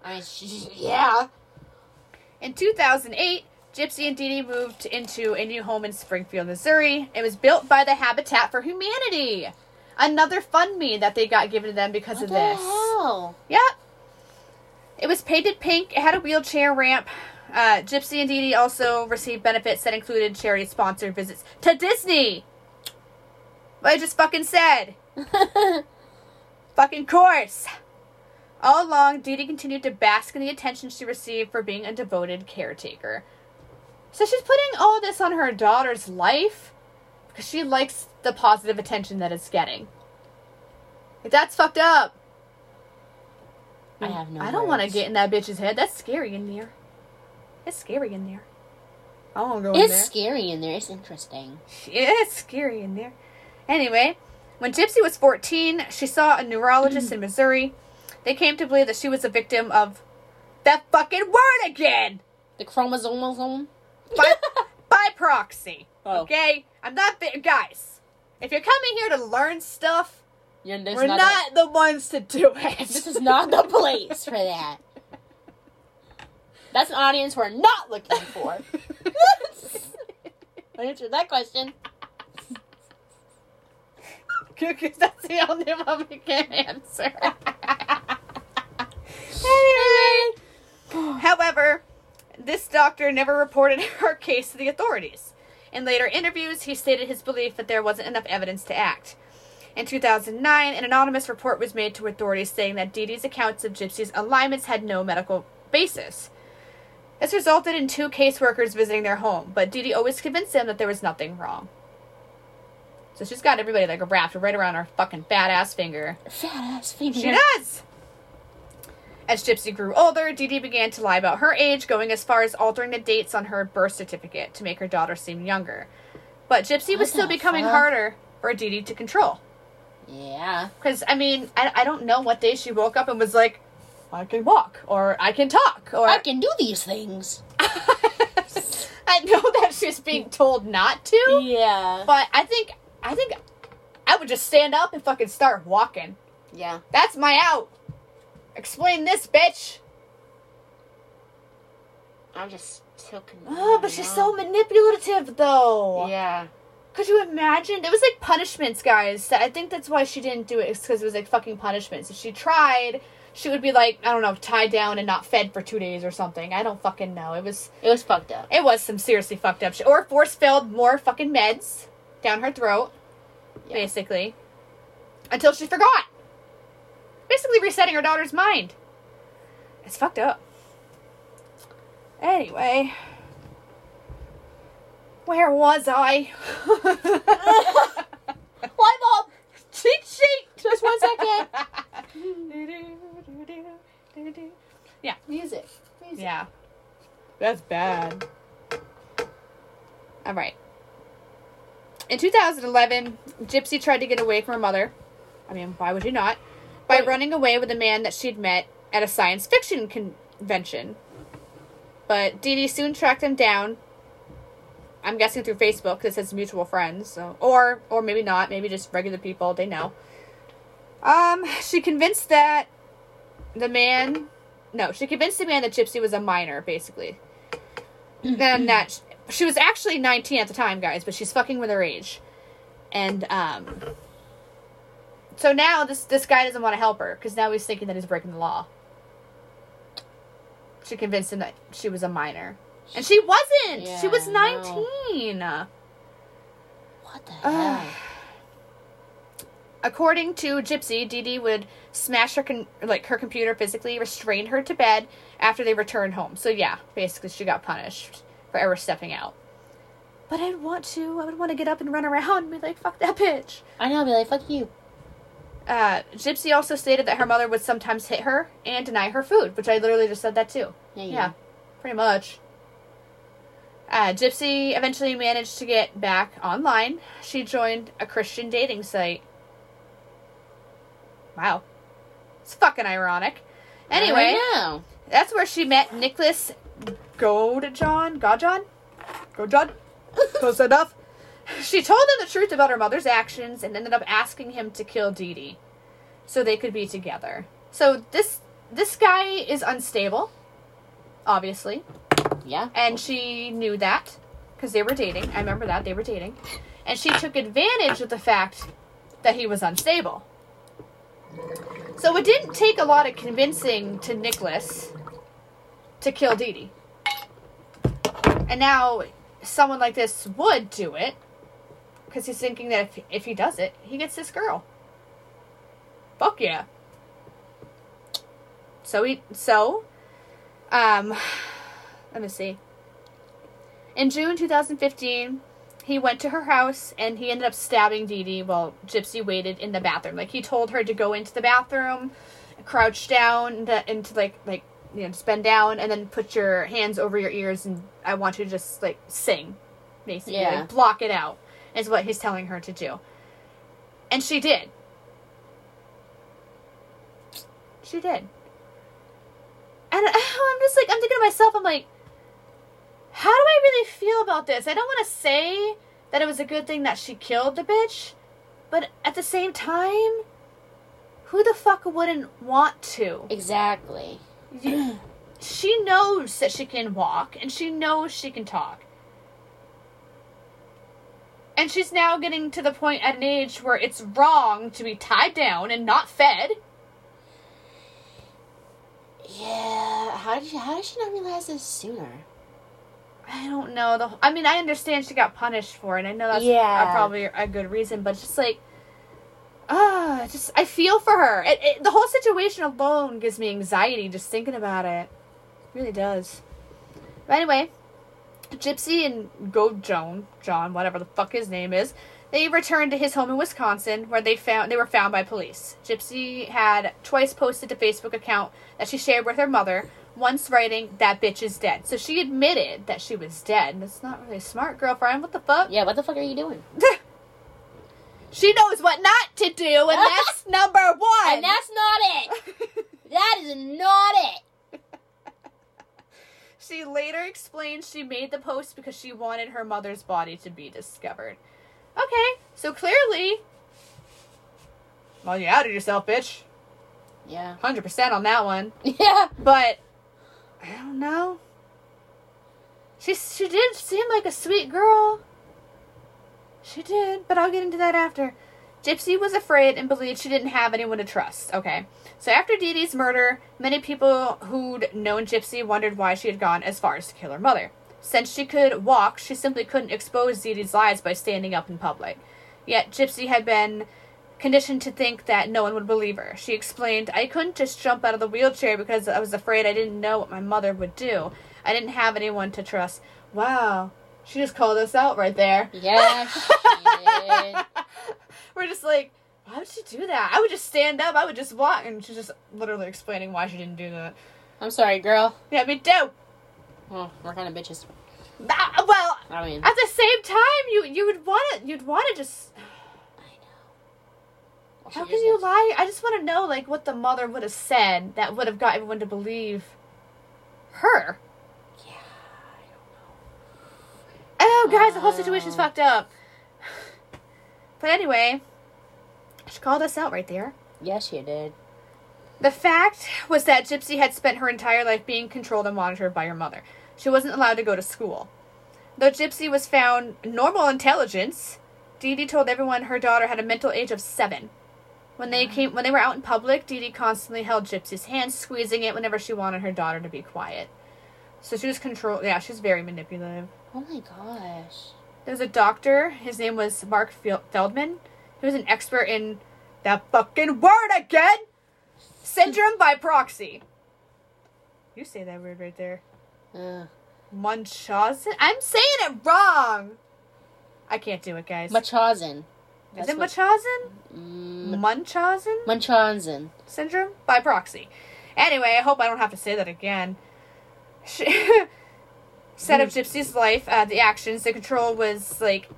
S1: I mean, sh- yeah.
S2: In 2008, Gypsy and Dee Dee moved into a new home in Springfield, Missouri. It was built by the Habitat for Humanity. Another fund me that they got given to them because
S1: What
S2: of
S1: the
S2: this.
S1: hell?
S2: Yep. It was painted pink. It had a wheelchair ramp. Uh, Gypsy and Dee Dee also received benefits that included charity sponsored visits to Disney. What I just fucking said. [LAUGHS] Fucking course. All along, Dee Dee continued to bask in the attention she received for being a devoted caretaker. So she's putting all this on her daughter's life because she likes the positive attention that it's getting. Like, that's fucked up.
S1: I have no.
S2: I don't want to get in that bitch's head. That's scary in there. It's scary in there. I don't go in there.
S1: It's scary in there. It's interesting.
S2: It's scary in there. Anyway, When Gypsy was 14, she saw a neurologist in [CLEARS THROAT] Missouri. They came to believe that she was a victim of that fucking word again
S1: The chromosome.
S2: By, [LAUGHS] by proxy.
S1: Oh.
S2: Okay? I'm not bi- guys. If you're coming here to learn stuff, we're not,
S1: not.
S2: the ones to do it.
S1: this is not the place for that. That's an audience we're not looking for. [LAUGHS] Answer that question.
S2: Because that's the only one we can answer. [LAUGHS] anyway, however, this doctor never reported [LAUGHS] her case to the authorities. In later interviews, he stated his belief that there wasn't enough evidence to act. In 2009, an anonymous report was made to authorities saying that Dee Dee's accounts of Gypsy's alignments had no medical basis. This resulted in two caseworkers visiting their home, but Dee Dee always convinced them that there was nothing wrong. So she's got everybody like wrapped right around her fucking fat ass finger.
S1: Fat ass finger.
S2: She does! As Gypsy grew older, Dee Dee began to lie about her age, going as far as altering the dates on her birth certificate to make her daughter seem younger. But Gypsy
S1: What
S2: was still becoming
S1: fuck?
S2: harder for Dee Dee to control.
S1: Yeah.
S2: Because, I mean, I, I don't know what day she woke up and was like, I can walk, or I can talk, or
S1: I can do these things. [LAUGHS]
S2: I know that she's being told not to,
S1: Yeah.
S2: but I think, I think I would just stand up and fucking start walking.
S1: Yeah.
S2: That's my out. Explain this, bitch.
S1: I'm just so confused.
S2: Oh, but she's so manipulative, though.
S1: Yeah.
S2: Could you imagine? It was like punishments, guys. I think that's why she didn't do it. It's because it was like fucking punishments. If she tried, she would be like, I don't know, tied down and not fed for two days or something. I don't fucking know. It was,
S1: It was fucked up.
S2: it was some seriously fucked up shit. Or force filled more fucking meds down her throat,
S1: Yeah.
S2: basically, until she forgot. Basically, resetting her daughter's mind. It's fucked up. Anyway, where was I? [LAUGHS]
S1: Why, Bob?
S2: cheat sheet.
S1: Just one second. [LAUGHS]
S2: yeah,
S1: Music. Music.
S2: yeah. That's bad. All right. In 2011, Gypsy tried to get away from her mother. I mean, why would you not? By running away with a man that she'd met at a science fiction convention. But Dee Dee soon tracked him down. I'm guessing through Facebook because it says mutual friends, so or or maybe not, maybe just regular people. They know. Um, she convinced that the man, no, she convinced the man that Gypsy was a minor, basically. and [CLEARS THROAT] that sh- she was actually 19 at the time, guys, but she's fucking with her age. And um, so now this this guy doesn't want to help her because now he's thinking that he's breaking the law. She convinced him that she was a minor, and she wasn't. she
S1: Yeah,
S2: was
S1: no.
S2: 19.
S1: What the
S2: Ugh.
S1: hell?
S2: According to Gypsy, Dee Dee would smash her con- like her computer physically, restrain her to bed after they returned home. So yeah, basically she got punished for ever stepping out. But I'd want to. I would want to get up and run around and be like, "Fuck that bitch."
S1: I know, I'll be like, fuck you.
S2: Uh, Gypsy also stated that her mother would sometimes hit her and deny her food, which I literally just said that too.
S1: Yeah,
S2: Yeah, pretty much. Uh, Gypsy eventually managed to get back online. She joined a Christian dating site. Wow. It's fucking ironic. Anyway, that's where she met Nicholas Godejohn. Godjohn? Godjohn? [LAUGHS] Close enough. She told him the truth about her mother's actions and ended up asking him to kill Dee Dee so they could be together. So this this guy is unstable, obviously,
S1: Yeah.
S2: and she knew that because they were dating. I remember that they were dating, and she took advantage of the fact that he was unstable. So it didn't take a lot of convincing to Nicholas to kill Dee Dee. And now someone like this would do it because he's thinking that if, if he does it, he gets this girl. Fuck yeah. So he so um [SIGHS] let me see. In June 2015, he went to her house and he ended up stabbing Dee Dee while Gypsy waited in the bathroom. Like he told her to go into the bathroom, crouch down into, into like like you know just bend down and then put your hands over your ears and I want you to just like sing, basically
S1: Yeah.
S2: like block it out is what he's telling her to do. And she did. She did. And [LAUGHS] I'm just like, I'm thinking to myself, I'm like, how do I really feel about this? I don't want to say that it was a good thing that she killed the bitch, but at the same time, who the fuck wouldn't want to?
S1: Exactly.
S2: You- she knows that she can walk and she knows she can talk. And she's now getting to the point at an age where it's wrong to be tied down and not fed.
S1: Yeah. How did she, how did she not realize this sooner?
S2: I don't know. The I mean, I understand she got punished for it. I know that's
S1: Yeah.
S2: a, probably a good reason, but it's just like, ah, just I feel for her. It, it, the whole situation alone gives me anxiety just thinking about it. It really does. But anyway, Gypsy and Go Joan, John, whatever the fuck his name is, they returned to his home in Wisconsin, where they found they were found by police. Gypsy had twice posted a Facebook account that she shared with her mother, once writing "That bitch is dead." So she admitted that she was dead. That's not really smart, girlfriend. What the fuck?
S1: Yeah. What the fuck are you doing? [LAUGHS]
S2: she knows what not to do, and [LAUGHS] that's number one.
S1: And that's not it. [LAUGHS] That is not it.
S2: She later explained she made the post because she wanted her mother's body to be discovered. Okay, so clearly. Well, you outed yourself, bitch.
S1: Yeah.
S2: 100% on that one. [LAUGHS]
S1: Yeah.
S2: But. I don't know. She, she did seem like a sweet girl. She did, but I'll get into that after. Gypsy was afraid and believed she didn't have anyone to trust. Okay. So after Dee Dee's murder, many people who'd known Gypsy wondered why she had gone as far as to kill her mother. Since she could walk, she simply couldn't expose Dee Dee's lies by standing up in public. Yet Gypsy had been conditioned to think that no one would believe her. She explained, I couldn't just jump out of the wheelchair because I was afraid I didn't know what my mother would do. I didn't have anyone to trust. Wow. She just called us out right there.
S1: Yeah, she did. [LAUGHS]
S2: We're just like, why would she do that? I would just stand up. I would just walk. And she's just literally explaining why she didn't do that.
S1: I'm sorry, girl.
S2: Yeah, me too.
S1: Well, we're kind of bitches.
S2: Ah, well,
S1: I mean,
S2: at the same time, you you would want to you'd want to just. [SIGHS]
S1: Well,
S2: How can you lie? I just want to know like what the mother would have said that would have got everyone to believe her.
S1: Yeah.
S2: Oh, guys, the whole situation's
S1: Oh.
S2: fucked up. But anyway, she called us out right there.
S1: Yes, you did.
S2: The fact was that Gypsy had spent her entire life being controlled and monitored by her mother. She wasn't allowed to go to school. Though Gypsy was found normal intelligence, Dee Dee told everyone her daughter had a mental age of seven. When they came, when they were out in public, Dee Dee constantly held Gypsy's hand, squeezing it whenever she wanted her daughter to be quiet. So she was control. Yeah, she's very manipulative.
S1: Oh my gosh.
S2: There was a doctor. His name was Marc Feldman. He was an expert in that fucking word again. Syndrome by proxy. You say that word right there.
S1: Uh,
S2: Munchausen. I'm saying it wrong. I can't do it, guys.
S1: Munchausen.
S2: Is
S1: That's
S2: it Munchausen?
S1: Mm,
S2: Munchausen
S1: Munchausen.
S2: syndrome by proxy. Anyway, I hope I don't have to say that again. [LAUGHS] Set up Gypsy's life, uh, the actions, the control was like.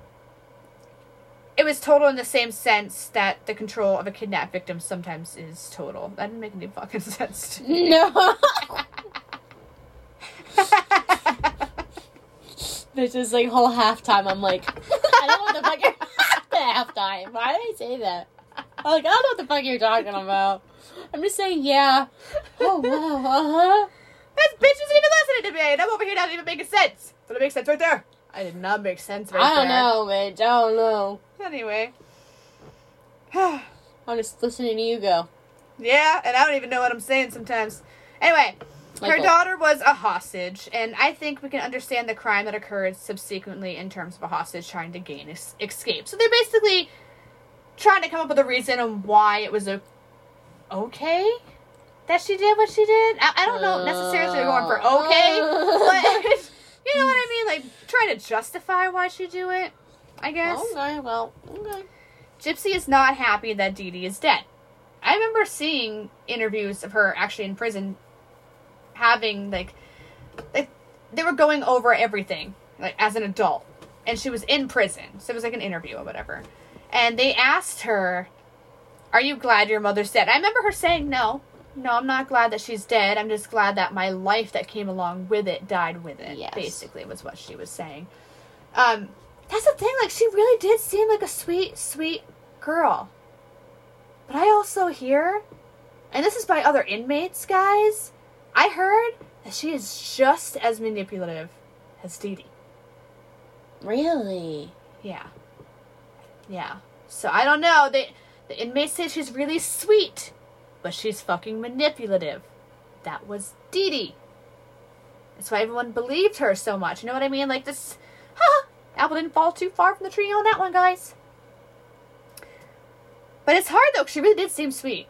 S2: It was total in the same sense that the control of a kidnapped victim sometimes is total. That didn't make any fucking [LAUGHS] sense. to me.
S1: No. [LAUGHS] This is like whole halftime. I'm like, I don't know what the fuck you're [LAUGHS] halftime. Why did I say that? I'm like, I don't know what the fuck you're talking about. I'm just saying, yeah. Oh wow, uh huh.
S2: This bitch isn't even listening to me, and I'm over here not even making sense. But it makes sense right there. I did not make sense right
S1: I don't
S2: there.
S1: know, bitch. I don't know.
S2: Anyway. [SIGHS]
S1: I'm just listening to you go.
S2: Yeah, and I don't even know what I'm saying sometimes. Anyway, her
S1: Michael.
S2: daughter was a hostage, and I think we can understand the crime that occurred subsequently in terms of a hostage trying to gain es- escape. So they're basically trying to come up with a reason on why it was a okay that she did what she did. I, I don't know necessarily going for okay, but [LAUGHS] [LAUGHS] you know what I mean, like trying to justify why she do it. I guess.
S1: Okay, well, okay.
S2: Gypsy is not happy that Dee Dee is dead. I remember seeing interviews of her actually in prison having like like they were going over everything like as an adult and she was in prison so it was like an interview or whatever and they asked her, "Are you glad your mother's dead?" I remember her saying, "No, no, I'm not glad that she's dead. I'm just glad that my life that came along with it died with it."
S1: Yes.
S2: Basically, was what she was saying. Um, that's the thing. Like, she really did seem like a sweet, sweet girl. But I also hear, and this is by other inmates, guys. I heard that she is just as manipulative as Dee Dee.
S1: Really?
S2: Yeah. Yeah. So I don't know. They the inmates say she's really sweet, but she's fucking manipulative. That was Dee Dee. That's why everyone believed her so much. You know what I mean? Like this [LAUGHS] apple didn't fall too far from the tree on that one, guys. But it's hard though, 'cause she really did seem sweet.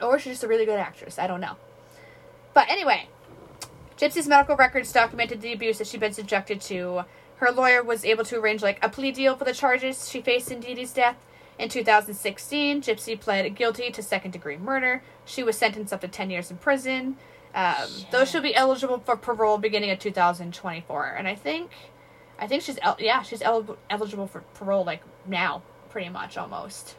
S2: Or she's just a really good actress. I don't know. But anyway, Gypsy's medical records documented the abuse that she'd been subjected to. Her lawyer was able to arrange like a plea deal for the charges she faced in Dee Dee's death. In 2016, Gypsy pled guilty to second degree murder. She was sentenced up to 10 years in prison. Um, though she'll be eligible for parole beginning of 2024. And I think, I think she's el- yeah she's el- eligible for parole like now, pretty much almost.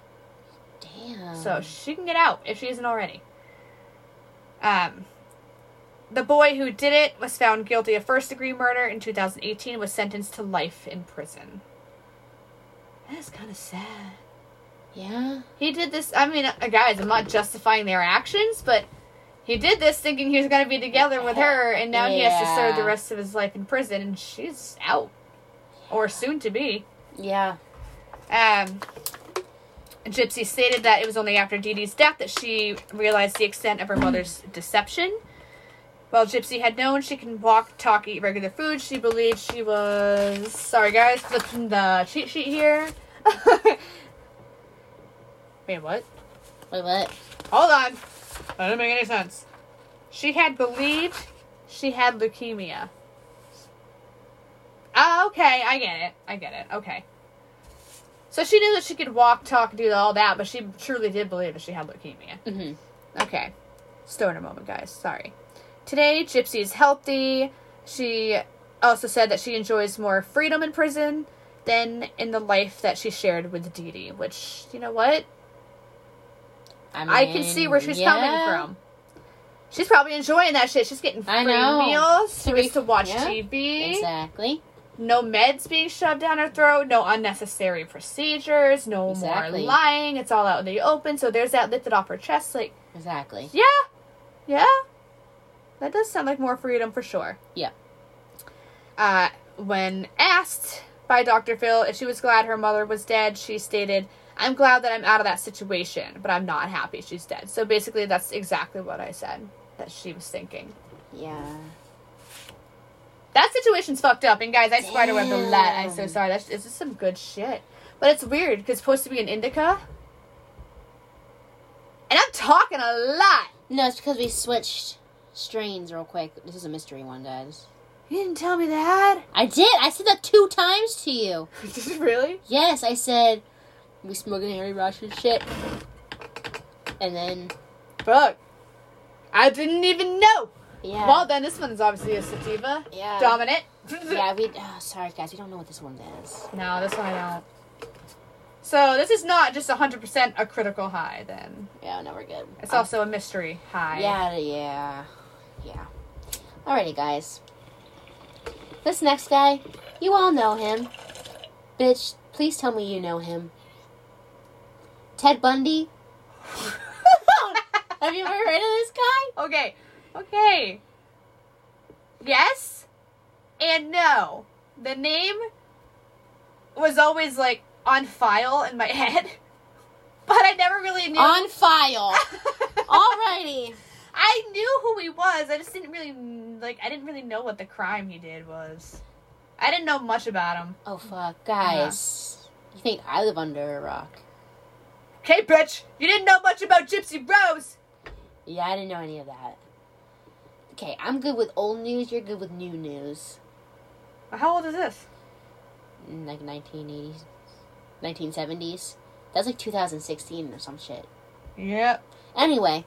S1: Damn.
S2: So she can get out if she isn't already. Um, the boy who did it was found guilty of first degree murder in 2018 and was sentenced to life in prison. That is kind of sad.
S1: Yeah.
S2: He did this, I mean, uh, guys, I'm not justifying their actions, but he did this thinking he was going to be together with her, and now he has to serve the rest of his life in prison, and she's out. Or soon to be.
S1: Yeah.
S2: Um, Gypsy stated that it was only after Dee Dee's death that she realized the extent of her mother's deception. While Gypsy had known she can walk, talk, eat regular food, she believed she was. Sorry, guys, flipping the cheat sheet here. [LAUGHS] Wait, what?
S1: Wait, what?
S2: Hold on. That didn't make any sense. She had believed she had leukemia. Oh, okay, I get it. I get it. Okay. So she knew that she could walk, talk, do all that, but she truly did believe that she had leukemia.
S1: Mm-hmm.
S2: Okay. Still in a moment, guys. Sorry. Today, Gypsy is healthy. She also said that she enjoys more freedom in prison than in the life that she shared with Dee Dee, which, you know what? I can see where she's
S1: yeah.
S2: coming from. She's probably enjoying that shit. She's getting free
S1: I
S2: meals. She gets to watch
S1: yeah.
S2: TV.
S1: Exactly.
S2: No meds being shoved down her throat. No unnecessary procedures. No
S1: Exactly.
S2: more lying. It's all out in the open. So there's that lifted off her chest. Like,
S1: Exactly.
S2: yeah, yeah, that does sound like more freedom for sure.
S1: Yeah.
S2: Uh, when asked by Dr. Phil if she was glad her mother was dead, she stated, I'm glad that I'm out of that situation, but I'm not happy she's dead. So basically, that's exactly what I said that she was thinking.
S1: Yeah.
S2: That situation's fucked up, and guys, I spider webbed a lot. I'm so sorry. That's it's just some good shit. But it's weird because it's supposed to be an indica, and I'm talking a lot.
S1: No, it's because we switched strains real quick. This is a mystery one, guys.
S2: You didn't tell me that.
S1: I did. I said that two times to you. [LAUGHS]
S2: really?
S1: Yes, I said we smoking Harry Russian shit. And then
S2: Fuck. I didn't even know.
S1: yeah.
S2: Well, then this one's obviously a sativa.
S1: yeah.
S2: Dominant. [LAUGHS]
S1: Yeah, we. Oh, sorry, guys. We don't know what this one is.
S2: No, this one I don't. So this is not just 100% a critical high. Then
S1: Yeah, no, we're good.
S2: it's
S1: Um,
S2: also a mystery high.
S1: Yeah, yeah, yeah. Alrighty, guys. This next guy, you all know him. Bitch, please tell me you know him. Ted Bundy. [LAUGHS] Have you ever heard of this guy?
S2: Okay. Okay. Yes and no. The name was always like on file in my [LAUGHS] head, but I never really knew.
S1: On file. [LAUGHS] Alrighty.
S2: I knew who he was. I just didn't really like. I didn't really know what the crime he did was. I didn't know much about him.
S1: Oh fuck, guys. You think I live under a rock?
S2: Okay, bitch, you didn't know much about Gypsy Rose.
S1: Yeah, I didn't know any of that. Okay, I'm good with old news. You're good with new news.
S2: How old is this?
S1: Mm, Like 1980s, 1970s. That's like 2016 or some shit.
S2: Yep.
S1: Anyway,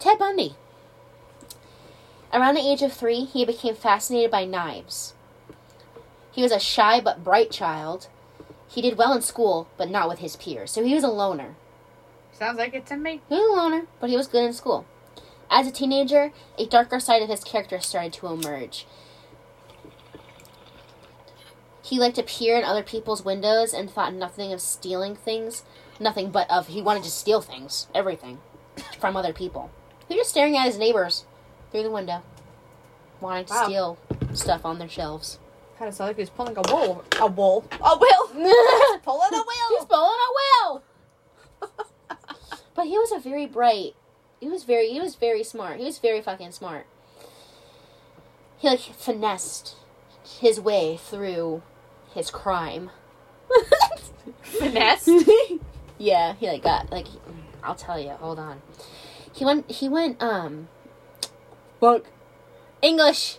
S1: Ted Bundy. Around the age of three, he became fascinated by knives. He was a shy but bright child, He did well in school, but not with his peers, so he was a loner.
S2: Sounds like it to me.
S1: He was a loner, but he was good in school. As a teenager, a darker side of his character started to emerge. He liked to peer in other people's windows and thought nothing of stealing things, nothing but of he wanted to steal things, everything, from other people. He was just staring at his neighbors through the window, wanting to
S2: Wow.
S1: steal stuff on their shelves.
S2: Kind of sounded like he was pulling a wool. A wool. A will. [LAUGHS]
S1: He's
S2: Pulling a wheel.
S1: He's pulling a wheel. but he was a very bright. He was very. He was very smart. He was very fucking smart. He like finessed his way through his crime. [LAUGHS]
S2: Finesse. [LAUGHS]
S1: yeah, he like got like. I'll tell you. Hold on. He went. He went. Um. Fuck. English.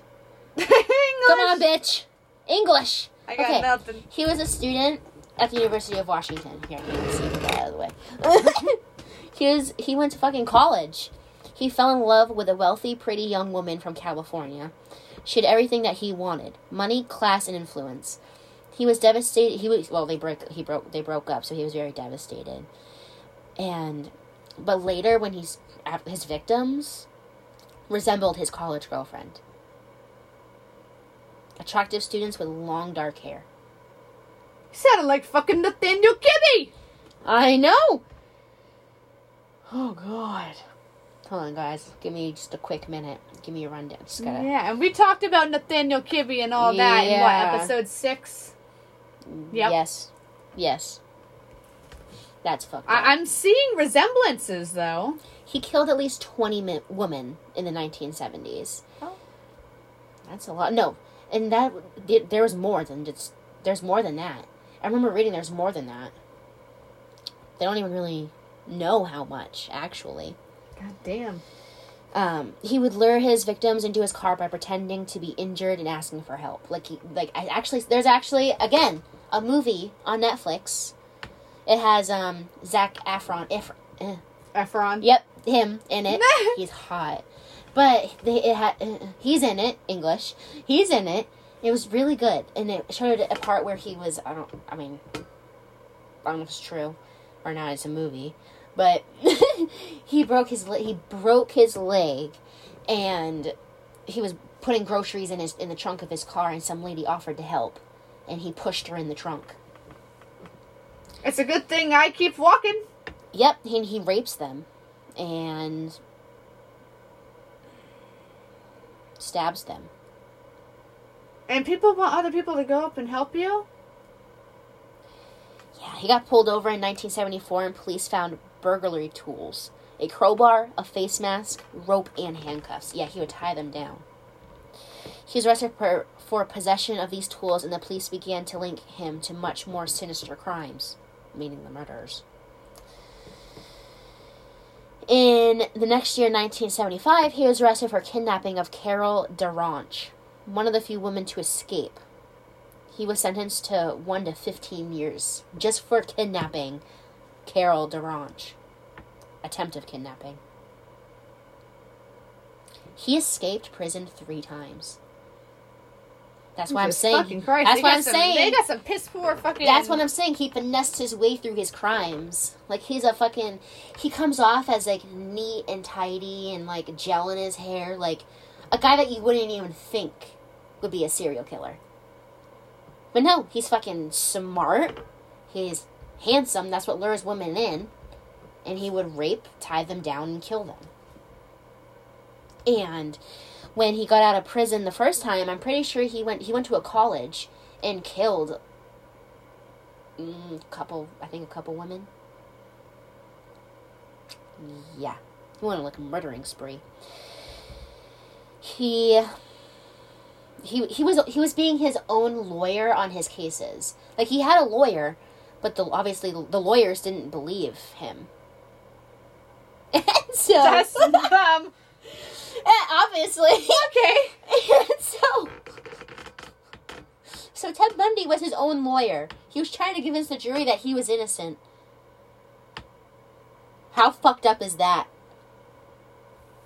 S1: Come on, bitch. English.
S2: I got
S1: Okay.
S2: nothing.
S1: He was a student at the University of Washington. Here, you can see that out of the way. [LAUGHS] he was he went to fucking college. He fell in love with a wealthy, pretty young woman from California. She had everything that he wanted: money, class, and influence. He was devastated. He was well. They broke. He broke. They broke up. So he was very devastated. And, but later, when he's his victims resembled his college girlfriend. Attractive students with long dark hair.
S2: Sounded like fucking Nathaniel Kibbe.
S1: I know. Oh God. Hold on, guys. Give me just a quick minute. Give me a rundown. Just gotta.
S2: Yeah, and we talked about Nathaniel Kibbe and all that in what episode six. Yep.
S1: Yes. Yes. That's fucked up.
S2: I- I'm seeing resemblances though.
S1: he killed at least twenty mi- women in the 1970s.
S2: Oh.
S1: That's a lot. No, and that there was more than just. There's more than that. I remember reading. There's more than that. They don't even really know how much actually.
S2: God damn.
S1: um, he would lure his victims into his car by pretending to be injured and asking for help. Like he, like I actually, there's actually again a movie on Netflix. It has um Zac Efron. Efron eh.
S2: Efron.
S1: Yep, him in it. [LAUGHS] He's hot, but they, it had uh, he's in it English. He's in it. It was really good, and it showed a part where he was. I don't. I mean, I don't know if it's true or not. It's a movie, but [LAUGHS] he broke his he broke his leg, and he was putting groceries in his in the trunk of his car, and some lady offered to help, and he pushed her in the trunk.
S2: It's a good thing I keep walking.
S1: Yep, and he rapes them, and stabs them.
S2: And people want other people to go up and help you?
S1: Yeah, he got pulled over in 1974 and police found burglary tools a crowbar, a face mask, rope, and handcuffs. Yeah, he would tie them down. He was arrested for, for possession of these tools, and the police began to link him to much more sinister crimes, meaning the murders. In the next year, 1975, he was arrested for kidnapping of Carol DaRonch, one of the few women to escape. He was sentenced to 1 to 15 years just for kidnapping Carol DaRonch. Attempt of kidnapping. He escaped prison three times. That's why I'm saying.
S2: Christ,
S1: That's what I'm
S2: some-
S1: saying.
S2: They got some piss poor fucking.
S1: That's what I'm saying. He finessed his way through his crimes. Like he's a fucking. He comes off as like neat and tidy and like gel in his hair, like a guy that you wouldn't even think would be a serial killer. But no, he's fucking smart. He's handsome. That's what lures women in. And he would rape, tie them down, and kill them. And when he got out of prison the first time, I'm pretty sure he went he went to a college and killed mm, couple I think a couple women. Yeah. He went on like a murdering spree. He he he was he was being his own lawyer on his cases. Like he had a lawyer, but the obviously the lawyers didn't believe him. [LAUGHS] And so
S2: That's [LAUGHS] um. [LAUGHS]
S1: Eh, obviously
S2: Okay.
S1: and [LAUGHS] so so Ted Bundy was his own lawyer. He was trying to convince the jury that he was innocent. How fucked up is that?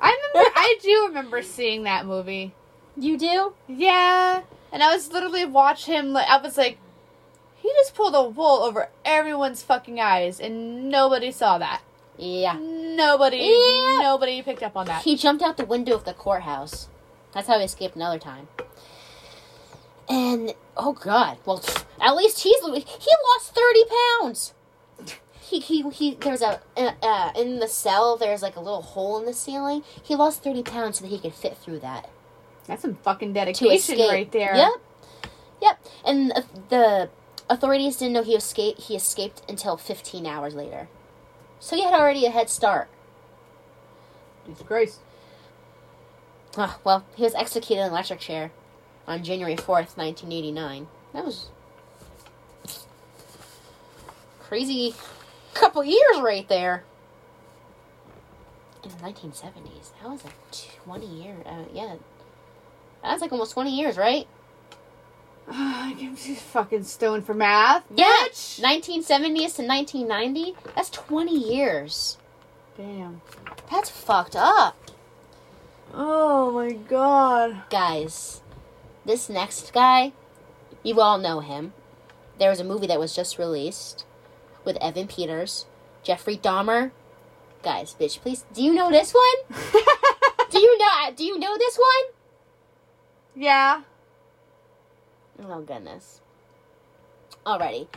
S2: I remember. I do remember seeing that movie.
S1: You do?
S2: Yeah, and I was literally watch him. Like I was like, He just pulled a wool over everyone's fucking eyes, and nobody saw that.
S1: Yeah.
S2: Nobody,
S1: Yeah.
S2: nobody picked up on that.
S1: He jumped out the window of the courthouse. That's how he escaped another time. And oh god, well, at least he's he lost thirty pounds. He he he. There's a uh, uh, in the cell. There's like a little hole in the ceiling. He lost thirty pounds so that he could fit through that
S2: That's some fucking dedication right there.
S1: Yep, yep. And the authorities didn't know he escaped. He escaped until fifteen hours later. So he had already a head start.
S2: Jesus Christ.
S1: Ah, well, he was executed in an electric chair on January 4th, 1989. That was crazy couple years right there. In the 1970s. That was like 20 years. Uh, yeah. That was like almost 20 years, right?
S2: I can be fucking stoned for math.
S1: Yeah.
S2: bitch.
S1: 1970s to 1990. That's 20 years.
S2: Damn.
S1: That's fucked up.
S2: Oh my god.
S1: Guys, this next guy, you all know him. There was a movie that was just released with Evan Peters, Jeffrey Dahmer. Guys, bitch, please. Do you know this one? [LAUGHS] Do you know? Do you know this one?
S2: yeah.
S1: Oh goodness. Alrighty.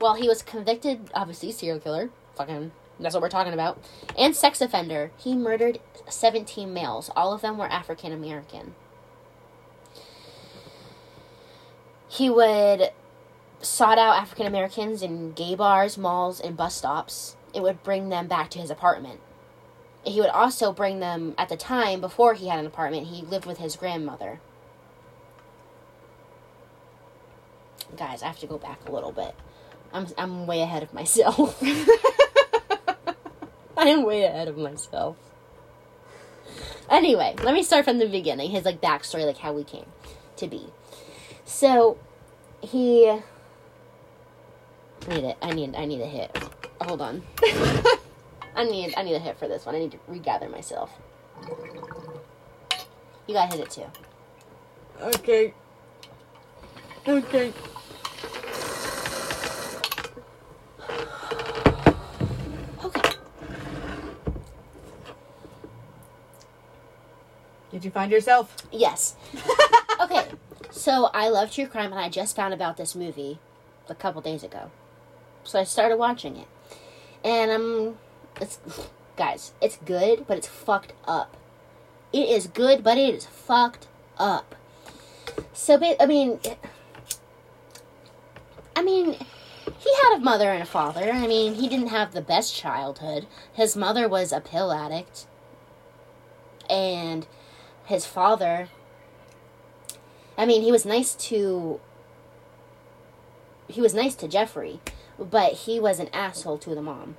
S1: Well, he was convicted, obviously serial killer. Fucking, that's what we're talking about. And sex offender. He murdered 17 males. All of them were African American. He would sought out African Americans in gay bars, malls, and bus stops. It would bring them back to his apartment. He would also bring them at the time before he had an apartment. He lived with his grandmother. Guys, I have to go back a little bit. I'm I'm way ahead of myself. [LAUGHS] I am way ahead of myself. Anyway, let me start from the beginning. His like backstory, like how we came to be. So he I need it. I need I need a hit. Hold on. [LAUGHS] I need I need a hit for this one. I need to regather myself. You gotta hit it too.
S2: Okay. Okay.
S1: Okay.
S2: Did you find yourself?
S1: Yes. [LAUGHS] okay. So I love true crime, and I just found about this movie a couple days ago. So I started watching it, and um, it's guys, it's good, but it's fucked up. It is good, but it is fucked up. So, I mean, I mean, he had a mother and a father. I mean, he didn't have the best childhood. His mother was a pill addict, and his father. I mean, he was nice to. He was nice to Jeffrey, but he was an asshole to the mom.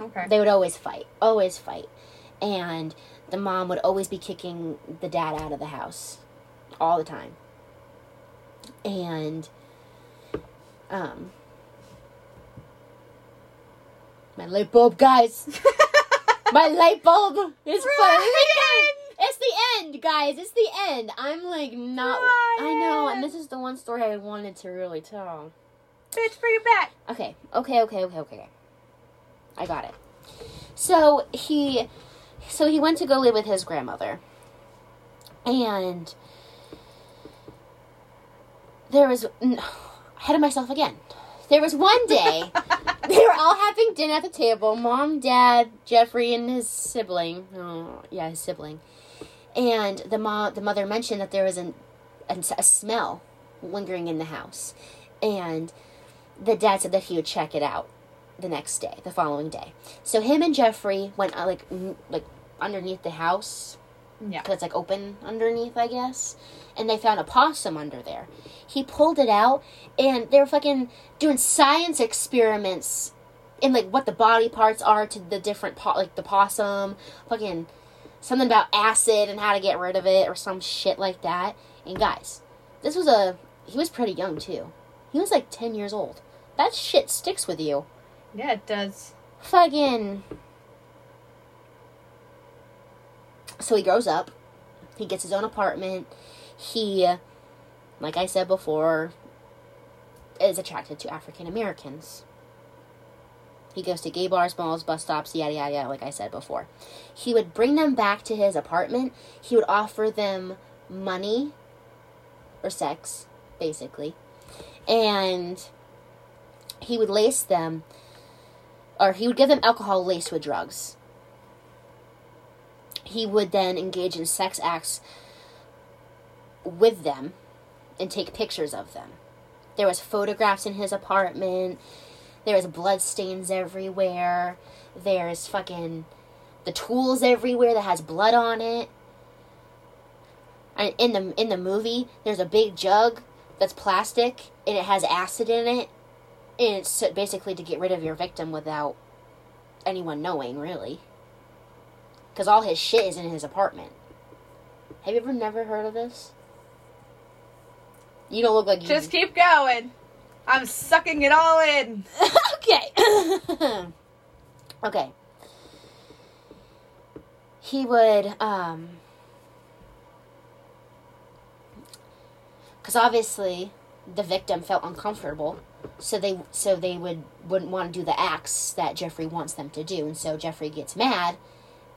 S2: Okay.
S1: They would always fight, always fight. And the mom would always be kicking the dad out of the house all the time. And um my light bulb guys. [LAUGHS] my light bulb is
S2: Ryan!
S1: It's the end, guys. It's the end. I'm like not I know, and this is the one story I wanted to really tell.
S2: Bitch, bring it back.
S1: Okay, okay, okay, okay, okay. I got it. So he, so he went to go live with his grandmother, and there was [SIGHS] ahead of myself again. There was one day [LAUGHS] they were all having dinner at the table. Mom, Dad, Jeffrey, and his sibling. Oh, yeah, his sibling. And the mom, the mother mentioned that there was an, a, a smell lingering in the house, and the dad said that he would check it out the next day, the following day. So him and Jeffrey went uh, like n- like underneath the house
S2: Yeah.
S1: because it's like open underneath, I guess. And they found a possum under there. He pulled it out, and they were fucking doing science experiments in like what the body parts are to the different po- like the possum, fucking something about acid and how to get rid of it or some shit like that. And guys, this was a he was pretty young too. He was like ten years old. That shit sticks with you.
S2: Yeah, it does.
S1: Fucking. So he grows up. He gets his own apartment. He, like I said before, is attracted to African Americans. He goes to gay bars, malls, bus stops, yada yada yada, like I said before. He would bring them back to his apartment. He would offer them money or sex, basically. And he would lace them, or he would give them alcohol laced with drugs. He would then engage in sex acts with them and take pictures of them. There was photographs in his apartment. There was blood stains everywhere. There's fucking the tools everywhere that has blood on it. And in the in the movie, there's a big jug that's plastic and it has acid in it, and it's basically to get rid of your victim without anyone knowing, really. Because all his shit is in his apartment. Have you ever never heard of this? You don't look like you.
S2: Just keep going. I'm sucking it all in. [LAUGHS]
S1: okay. [COUGHS] okay. He would um cuz obviously the victim felt uncomfortable so they so they would wouldn't want to do the acts that Jeffrey wants them to do and so Jeffrey gets mad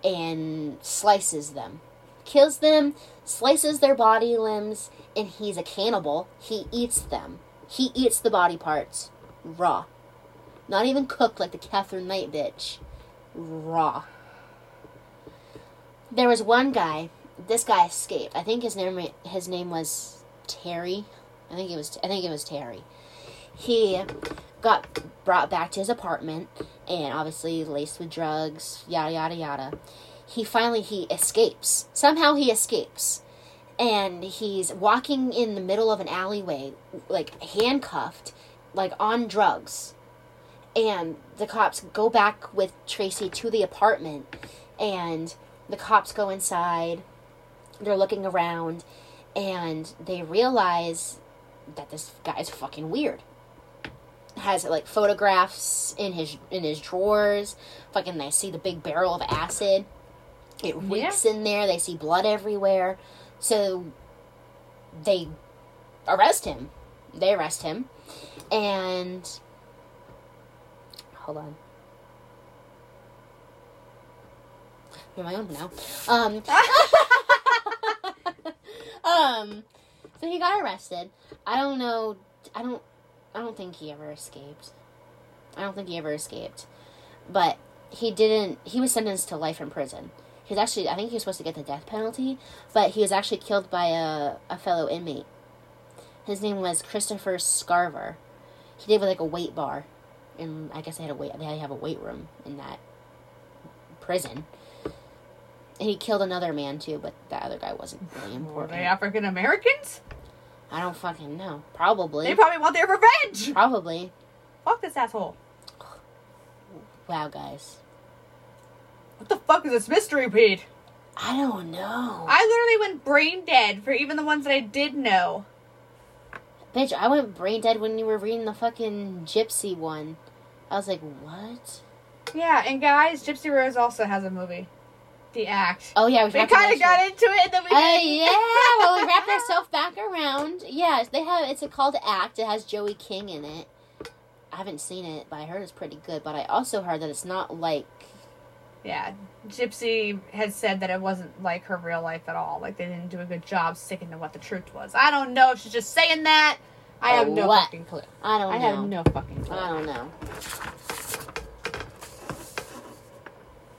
S1: and slices them kills them slices their body limbs and he's a cannibal. He eats them. He eats the body parts. Raw. Not even cooked like the Katherine Knight bitch. Raw. There was one guy. This guy escaped. I think his name his name was terry. I think it was i think it was terry. He got brought back to his apartment and obviously laced with drugs yada yada yada he finally he escapes. Somehow he escapes. And he's walking in the middle of an alleyway like handcuffed like on drugs. And the cops go back with tracy to the apartment. And the cops go inside. They're looking around. And they realize that this guy's fucking weird. Has like photographs in his in his drawers. Fucking they see the big barrel of acid it reeks in there they see blood everywhere so they arrest him they arrest him and hold on You're my own now. Um, [LAUGHS] um, so he got arrested. I don't know. I don't. I don't think he ever escaped. I don't think he ever escaped. But he didn't. He was sentenced to life in prison. He was actually. I think he was supposed to get the death penalty, but he was actually killed by a a fellow inmate. His name was Christopher Scarver. He did with like a weight bar, and I guess they had a weight. They had to have a weight room in that prison. And he killed another man too, but that other guy wasn't really important.
S2: Were they African Americans?
S1: I don't fucking know. Probably.
S2: They probably want their revenge.
S1: Probably.
S2: Fuck this asshole.
S1: Wow, guys.
S2: What the fuck is this mystery, Pete?
S1: I don't know.
S2: I literally went brain dead for even the ones that I did know.
S1: Bitch, I went brain dead when you were reading the fucking gypsy one. I was like, what?
S2: Yeah, and guys, Gypsy Rose also has a movie. The Act.
S1: Oh yeah, we,
S2: we kind of got into it, and then we
S1: Uh, yeah, well, we wrapped [LAUGHS] ourselves back around. Yes, they have. It's a called Act. It has Joey King in it. I haven't seen it, but I heard it's pretty good. But I also heard that it's not like.
S2: Yeah, Gypsy had said that it wasn't like her real life at all. Like they didn't do a good job sticking to what the truth was. I don't know if she's just saying that. I have no
S1: What?
S2: fucking clue.
S1: I don't
S2: I
S1: know.
S2: have no fucking clue.
S1: I don't know.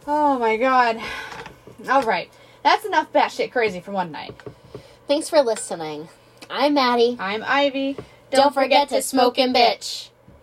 S2: Oh my god. All right, that's enough batshit crazy for one night.
S1: Thanks for listening. I'm Maddie.
S2: I'm Ivy.
S1: Don't, forget to smoke and bitch.